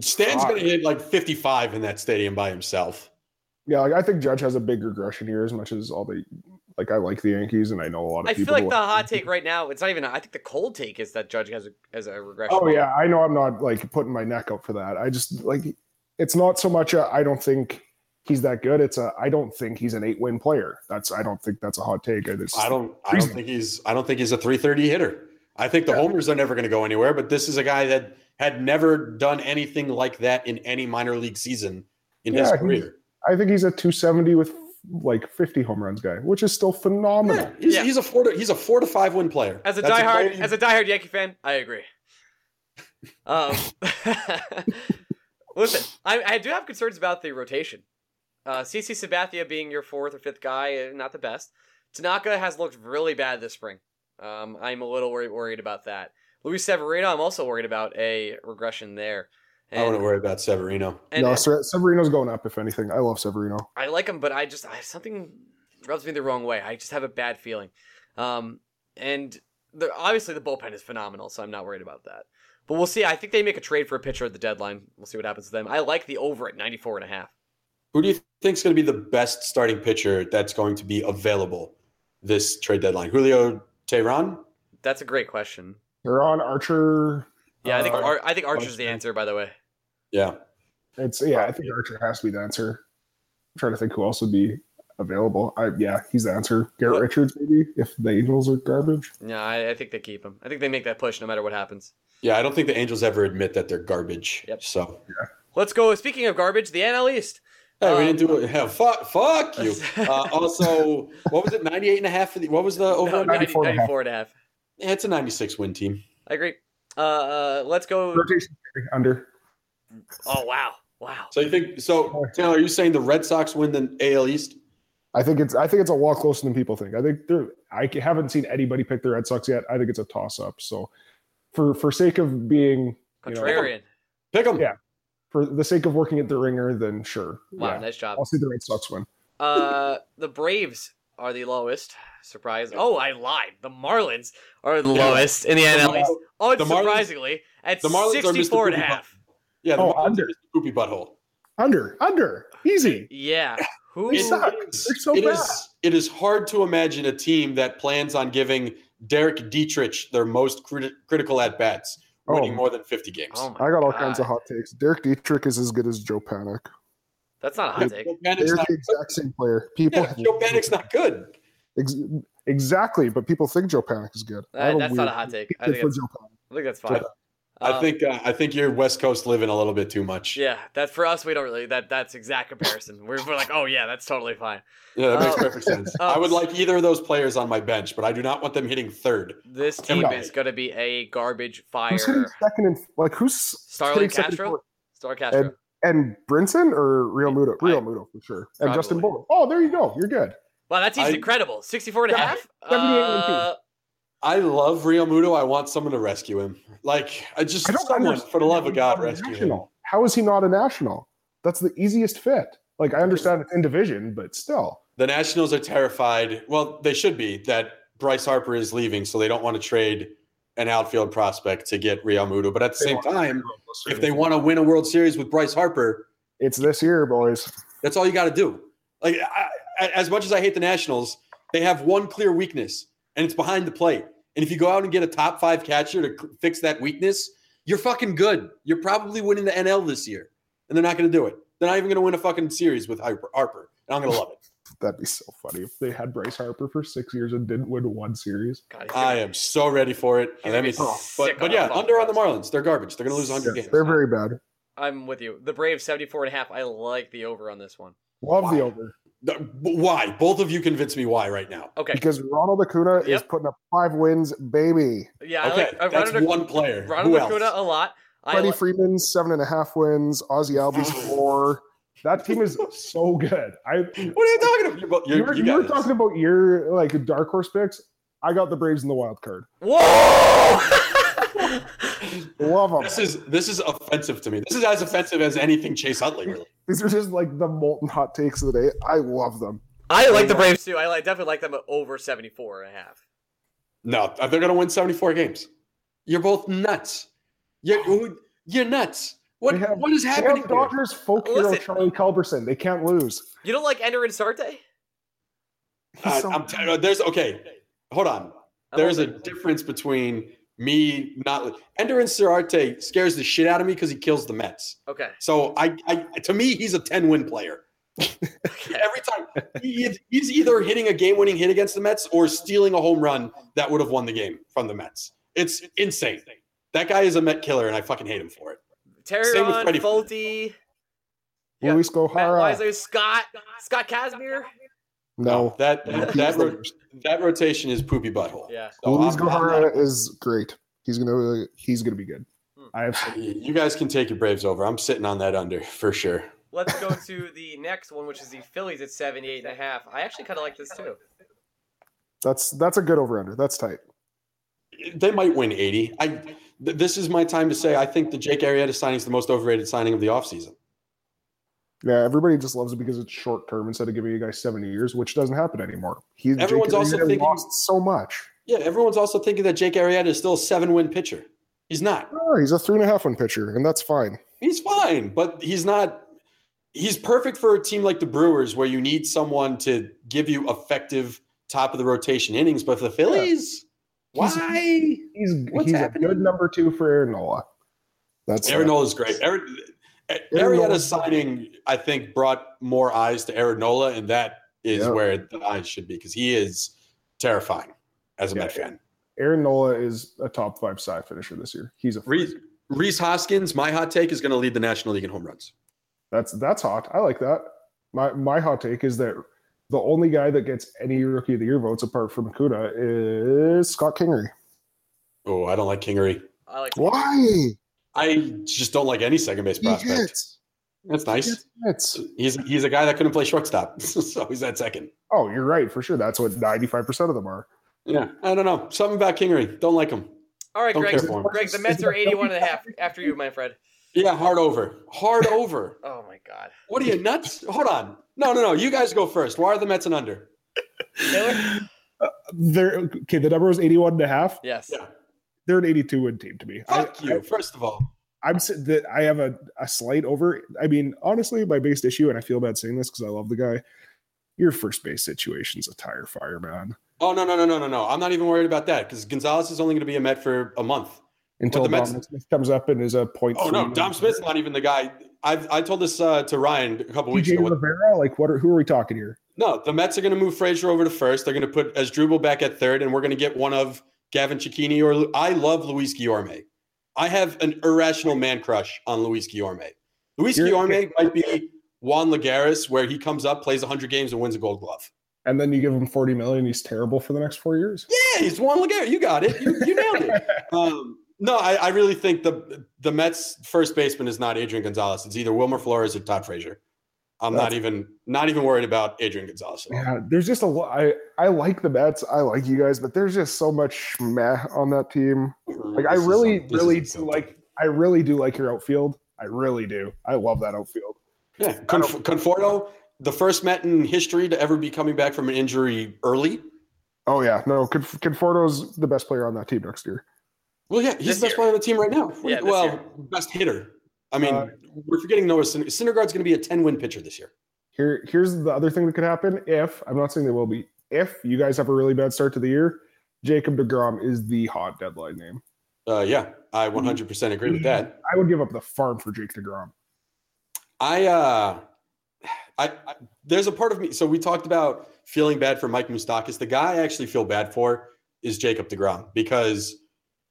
Stanton's going to hit like 55 in that stadium by himself. Yeah, like I think Judge has a big regression here. As much as all the like, I like the Yankees, and I know a lot of I people. I feel like the like hot take right now, it's not even, I think the cold take is that Judge has a, has a regression. Oh yeah, I know. I'm not like putting my neck out for that. I just like it's not so much. I I don't think he's that good. It's a I don't think he's an eight win player. That's I don't think that's a hot take. It's, I don't I don't think he's I don't think he's a 330 hitter. I think the Yeah. homers are never going to go anywhere, but this is a guy that had never done anything like that in any minor league season in his Yeah, he- career. I think he's a 270 with like 50 home runs guy, which is still phenomenal. Yeah, he's, Yeah. he's a four to, he's a four to five win player. As a That's diehard, player you- as a diehard Yankee fan, I agree. Um, listen, I, I do have concerns about the rotation. Uh, CC Sabathia being your fourth or fifth guy, uh, not the best. Tanaka has looked really bad this spring. Um, I'm a little worried, worried about that. Luis Severino, I'm also worried about a regression there. I wouldn't worry about Severino. and, no, and Severino's going up. If anything, I love Severino. I like him, but I just I, something rubs me the wrong way. I just have a bad feeling. Um, and the, obviously the bullpen is phenomenal, so I'm not worried about that. But we'll see. I think they make a trade for a pitcher at the deadline. We'll see what happens to them. I like the over at 94 and a half. Who do you think is going to be the best starting pitcher that's going to be available this trade deadline? Julio Teheran? That's a great question. They're Archer. Yeah, I think Uh, Ar- I think Archer's the answer. By the way, Yeah. It's yeah, I think Archer has to be the answer. I'm trying to think who else would be available. I yeah, he's the answer. Garrett What? Richards maybe if the Angels are garbage. yeah, I, I think they keep him. I think they make that push no matter what happens. Yeah, I don't think the Angels ever admit that they're garbage. Yep. So, yeah. Let's go. Speaking of garbage, the NL East. hey, we Um, didn't do it. Yeah, fuck, fuck you. Uh, also, what was it? 98 and a half for the, what was the over? No, 90, 94 and a half. and a half. Yeah, it's a 96 win team. I agree. Uh, uh, let's go. Rotation under. Oh wow, wow. So you think, so Taylor, are you saying the Red Sox win the AL East? I think it's I think it's a lot closer than people think. I think they're I haven't seen anybody pick the Red Sox yet. I think it's a toss up. So for for sake of being you know, Contrarian. Pick them. Yeah. for the sake of working at the ringer, then sure. Wow, yeah. nice job. I'll see the Red Sox win. Uh, the Braves are the lowest. Surprise! Oh, I lied. The Marlins are the Yeah. lowest in the NL East. Marlins- Unsurprisingly, at the Marlins are Mr. 64 and a half. Yeah, the Oh, under. are just a poopy butthole. Under, under, easy. Yeah. Who? They It suck. is- They're so it bad. is- it is hard to imagine a team that plans on giving Derek Dietrich their most criti- critical at bats, winning Oh. more than 50 games. Oh I got all God. kinds of hot takes. Derek Dietrich is as good as Joe Panik. That's not a hot take. Joe They're not the exact same player. People Yeah, Joe Panik's not good. Ex- exactly, but people think Joe Panik is good. Uh, have that's not a hot take. I think Joe Panik. I think that's fine. I Uh, think uh, I think you're West Coast living a little bit too much. Yeah, that for us we don't really that that's exact comparison. We're, we're like, oh yeah, that's totally fine. Yeah, that makes Uh, perfect sense. uh, I would like either of those players on my bench, but I do not want them hitting third. This team No. is going to be a garbage fire. Who's hitting second and like who's Starlin hitting second and Castro? fourth? Star Castro. And, and Brinson or Realmuto? Real Muto for sure. And Justin Probably. Bour. Oh, there you go. You're good. wow, that team's I- incredible. 64 and a half? 78 Uh, I love Realmuto. I want someone to rescue him. Like I just I someone for the love of God rescue him. How is he not a national? That's the easiest fit. Like I understand it's in division, but still. The Nationals are terrified. Well, they should be that Bryce Harper is leaving, so they don't want to trade an outfield prospect to get Realmuto. But at the They same time, if they want to win a World Series with Bryce Harper, It's this year, boys. That's all you got to do. Like, I, as much as I hate the Nationals, they have one clear weakness, and it's behind the plate. And if you go out and get a top five catcher to c- fix that weakness, you're fucking good. You're probably winning the NL this year, and they're not going to do it. They're not even going to win a fucking series with Harper, Harper and I'm going to love it. That'd be so funny if they had Bryce Harper for six years and didn't win one series. God, I am so ready for it. And gonna let be me, sick but, but yeah, under on the. Marlins. They're garbage. They're going to lose 100 Yes. games. They're very bad. I'm with you. The Braves 74 and a half. I like the over on this one. Love Why? the over Th- Why? Both of you convince me why right now. Okay. because Ronald Acuna is putting up five wins, baby. Yeah, I Okay, like I've that's Ronald, one player. Ronald Who Acuna else? a lot. Freddie li- Freeman seven and a half wins. Ozzie Albies four. That team is so good. I What are you talking about? You're, both- you you're, were, you you were guys- talking about your like dark horse picks. I got the Braves in the wild card. Whoa! Love them. This is this is offensive to me. This is as offensive as anything Chase Utley. Really. These are just like the molten hot takes of the day. I love them. I like the Braves too. I like, definitely like them over 74 and a half. No, they're going to win seventy four games. You're both nuts. You're you're nuts. What have- what is They happening? have here? Dodgers folk hero Listen. Charlie Culberson. They can't lose. You don't like Ender Inciarte? He's Uh, so I'm t- there's okay. Hold on. There's a difference between me not Ender Inciarte scares the shit out of me because he kills the Mets. Okay. So I, I to me he's a ten win player. Every time he, he's either hitting a game winning hit against the Mets or stealing a home run that would have won the game from the Mets. It's insane. That guy is a Met killer, and I fucking hate him for it. Terry Same with Terry Freddie. Folty, Yeah, Luiz Matt Gohara. Scott, Scott Kazmir. No. that that that, ro- that rotation is poopy butthole. Yeah. So Luiz I'm- I'm Gohara is great. He's gonna he's gonna be good. Hmm. I have you guys can take your Braves over. I'm sitting on that under for sure. Let's go to the next one, which is the Phillies at 78 and a half. I actually kind of like this too. that's that's a good over under. That's tight. They might win 80. I th- this is my time to say I think the Jake Arrieta signing is the most overrated signing of the offseason. Yeah, everybody just loves it because it's short term instead of giving you guys seventy years, which doesn't happen anymore. He Everyone's Jake also Arrieta thinking- lost so much. Yeah, everyone's also thinking that Jake Arrieta is still a seven win pitcher. He's not. Oh, he's a three and a half win pitcher, and that's fine. He's fine, but he's not. He's perfect for a team like the Brewers where you need someone to give you effective top of the rotation innings. But for the Phillies, He's- why? He's What's he's a good number two for Aaron Nola. That's Aaron Nola's great. Aaron, Arrieta's signing, I think, brought more eyes to Aaron Nola, and that is Yeah. where the eyes should be because he is terrifying as a Yeah. Met fan. Aaron Nola is a top five side finisher this year. He's a Rhys, freak. Rhys Hoskins, my hot take, is going to lead the National League in home runs. That's that's hot. I like that. My my hot take is that the only guy that gets any rookie of the year votes apart from Acuna is Scott Kingery. Oh, I don't like Kingery. I like. Why? I just don't like any second base He prospect. That's nice. hits hits. He's he's a guy that couldn't play shortstop, so he's at second. Oh, you're right for sure. That's what ninety five percent of them are. Yeah, I don't know. Something about Kingery. Don't like him. All right, Don't Greg. care. Greg, the Mets are 81 and a half after you, my friend. Yeah, hard over. Hard over. Oh my god. What are you nuts? Hold on. No, no, no. You guys go first. Why are the Mets an under? Taylor? Uh, they're okay. The number was 81 and a half. Yes. Yeah. They're an 82 win team to me. Fuck I, you. First of all, I'm that I have a, a slight over. I mean, honestly, my biggest issue, and I feel bad saying this because I love the guy. Your first base situation's a tire fire, man. oh no, no, no, no, no, no. I'm not even worried about that because Gonzalez is only going to be a Met for a month. Until the Mets- Smith comes up and is a point. Oh no, Dom Smith's not even the guy. I've I told this uh, to Ryan a couple weeks ago. Rivera, like what? Are, who are we talking here? No, the Mets are going to move Frazier over to first. They're going to put Asdrubal back at third, and we're going to get one of Gavin Cecchini or I love Luis Guillorme. I have an irrational man crush on Luis Guillorme. Luis You're- Guillorme might be Juan Lagares, where he comes up, plays 100 games, and wins a Gold Glove. And then you give him 40 million. He's terrible for the next four years. Yeah, he's Juan Lagares. You got it. You, you nailed it. Um, no, I, I really think the the Mets first baseman is not Adrian Gonzalez. It's either Wilmer Flores or Todd Frazier. I'm not even not even worried about Adrian Gonzalez. Yeah, there's just a lot. I I like the Mets. I like you guys, but there's just so much meh on that team. Mm-hmm. Like I This is really, some- really do like. I really do like your outfield. I really do. I love that outfield. Yeah, Conf- Conforto, the first Met in history to ever be coming back from an injury early. Oh yeah, no, Conf- Conforto's the best player on that team next year. Well, yeah, he's This the best year. player on the team right now. Yeah, well, year. best hitter. I mean, Uh, we're forgetting Noah Syn- Syndergaard's going to be a 10 win pitcher this year. Here, here's the other thing that could happen. If I'm not saying they will be, if you guys have a really bad start to the year, Jacob Degrom is the hot deadline name. Uh, yeah, I 100% agree with that. I would give up the farm for Jake Degrom. I, uh, I, I, there's a part of me. So we talked about feeling bad for Mike Moustakas. The guy I actually feel bad for is Jacob DeGrom because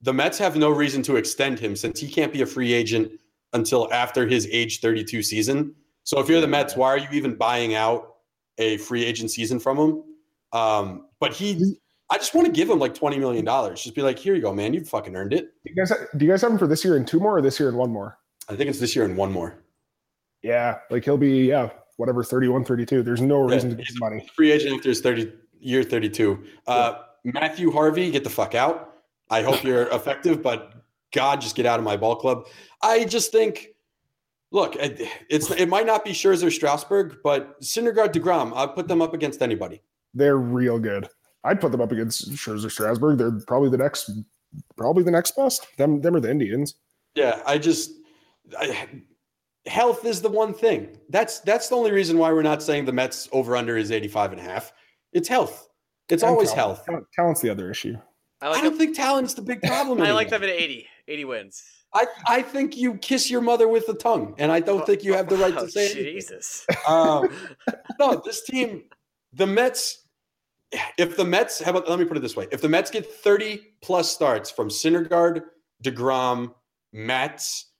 the Mets have no reason to extend him since he can't be a free agent until after his age 32 season. So if you're the Mets, why are you even buying out a free agent season from him? Um, but he, I just want to give him like $20 million. Just be like, here you go, man. You fucking earned it. Do you guys, do you guys have him for this year and two more, or this year and one more? I think it's this year and one more. Yeah, like he'll be yeah, whatever 31, 32. There's no Yeah, reason to get he's his money. free agent after his 30 year 32 uh matthew harvey get the fuck out i hope you're effective but god just get out of my ball club i just think look it- it's it might not be Scherzer Strasburg but Syndergaard DeGrom I'll put them up against anybody They're real good. I'd put them up against Scherzer Strasburg. They're probably the next, probably the next best. Them, them are the Indians. yeah i just I, health is the one thing that's that's the only reason why we're not saying the mets over under is 85 and a half it's health it's And always talent. health Talent's the other issue. I i don't them. think talent's the big problem I like them at 80. 80 wins. I, I think you kiss your mother with the tongue, and I don't think you have the right Oh, to say anything. Jesus. Um, no, this team, the Mets. If the Mets, how about let me put it this way: if the Mets get thirty plus starts from Syndergaard, Degrom, Matz,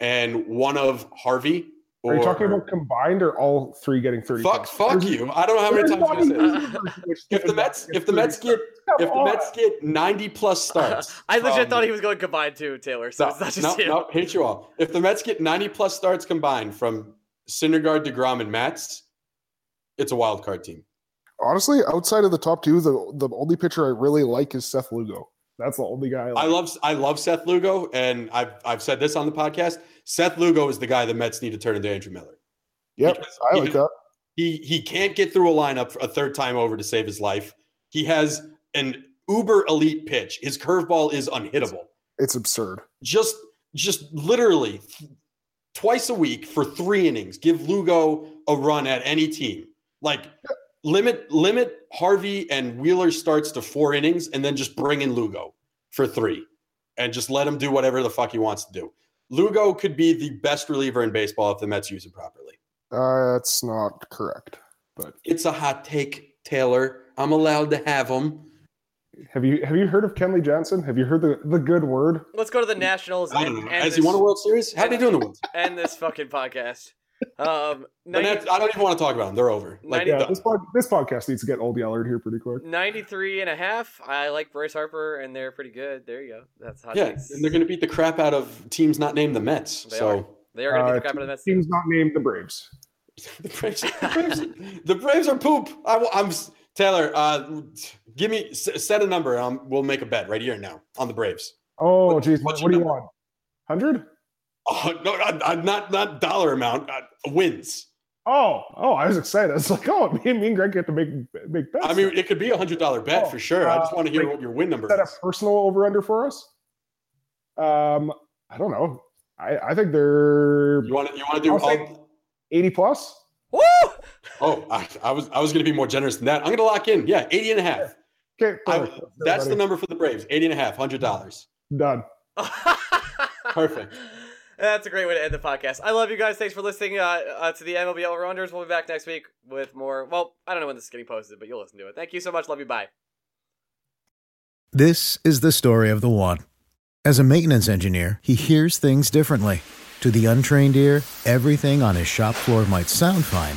and one of Harvey, Are you talking about combined or all three getting 30? fuck, plus? fuck you? I don't know how many times I'm gonna say. even This. If the Mets, if the Mets get, if the Mets get ninety plus starts, I legit from- thought he was going combined too, Taylor. So no, it's not just no, you. no, hate you all. If the Mets get 90 plus starts combined from Syndergaard, DeGrom, and Matz, it's a wild card team. Honestly, outside of the top two, the the only pitcher I really like is Seth Lugo. That's the only guy I like. I love I love Seth Lugo, and I've I've said this on the podcast. Seth Lugo is the guy the Mets need to turn into Andrew Miller. Yep, because I he- that. He he can't get through a lineup a third time over to save his life. He has an uber elite pitch. His curveball is unhittable. It's absurd. just just literally twice a week for three innings give lugo a run at any team like limit limit harvey and wheeler starts to four innings and then just bring in lugo for three and just let him do whatever the fuck he wants to do lugo could be the best reliever in baseball if the mets use him properly Uh, that's not correct. But it's a hot take taylor i'm allowed to have him Have you have you heard of Kenley Jansen? Have you heard the, the good word? Let's go to the Nationals I and, don't know. Has this, he won a World Series? How would he do in the World Series? end this fucking podcast. Um, 90, I don't even want to talk about them. They're over. Like, Ninety- Yeah, this pod, this podcast needs to get old Yellard here pretty quick. 93 and a half. I like Bryce Harper, and they're pretty good. There you go. That's hot Yeah, takes. and they're going to beat the crap out of teams not named the Mets. They so are. They are going to Uh, beat the crap out of that. Team's not named the Braves. the Braves, the Braves, the Braves are poop. I, am Taylor. Uh, give me set a number. Um, we'll make a bet right here and now on the Braves. Oh, What- geez. What your do you want? Hundred? Oh, no, not, not not dollar amount. Uh, wins. Oh, oh, I was excited. It's like, oh, me, and me and Greg get to make make bets. I mean, it could be a hundred dollar bet Oh, for sure. I just uh, want to hear like, what your win number is that a personal over under for us? Um, I don't know. I I think they're You want to you want to do I'll say- all? eighty plus. Woo! Oh, I, I was I was going to be more generous than that. I'm going to lock in. Yeah, 80 and a half. Okay, I- perfect. that's the number for the Braves. 80 and a half, hundred dollars. done. Perfect. That's a great way to end the podcast. I love you guys. Thanks for listening uh, uh, to the MLB Over Unders. We'll be back next week with more. Well, I don't know when this is getting posted, but you'll listen to it. Thank you so much. Love you. Bye. This is the story of the one. As a maintenance engineer, he hears things differently. To the untrained ear, everything on his shop floor might sound fine,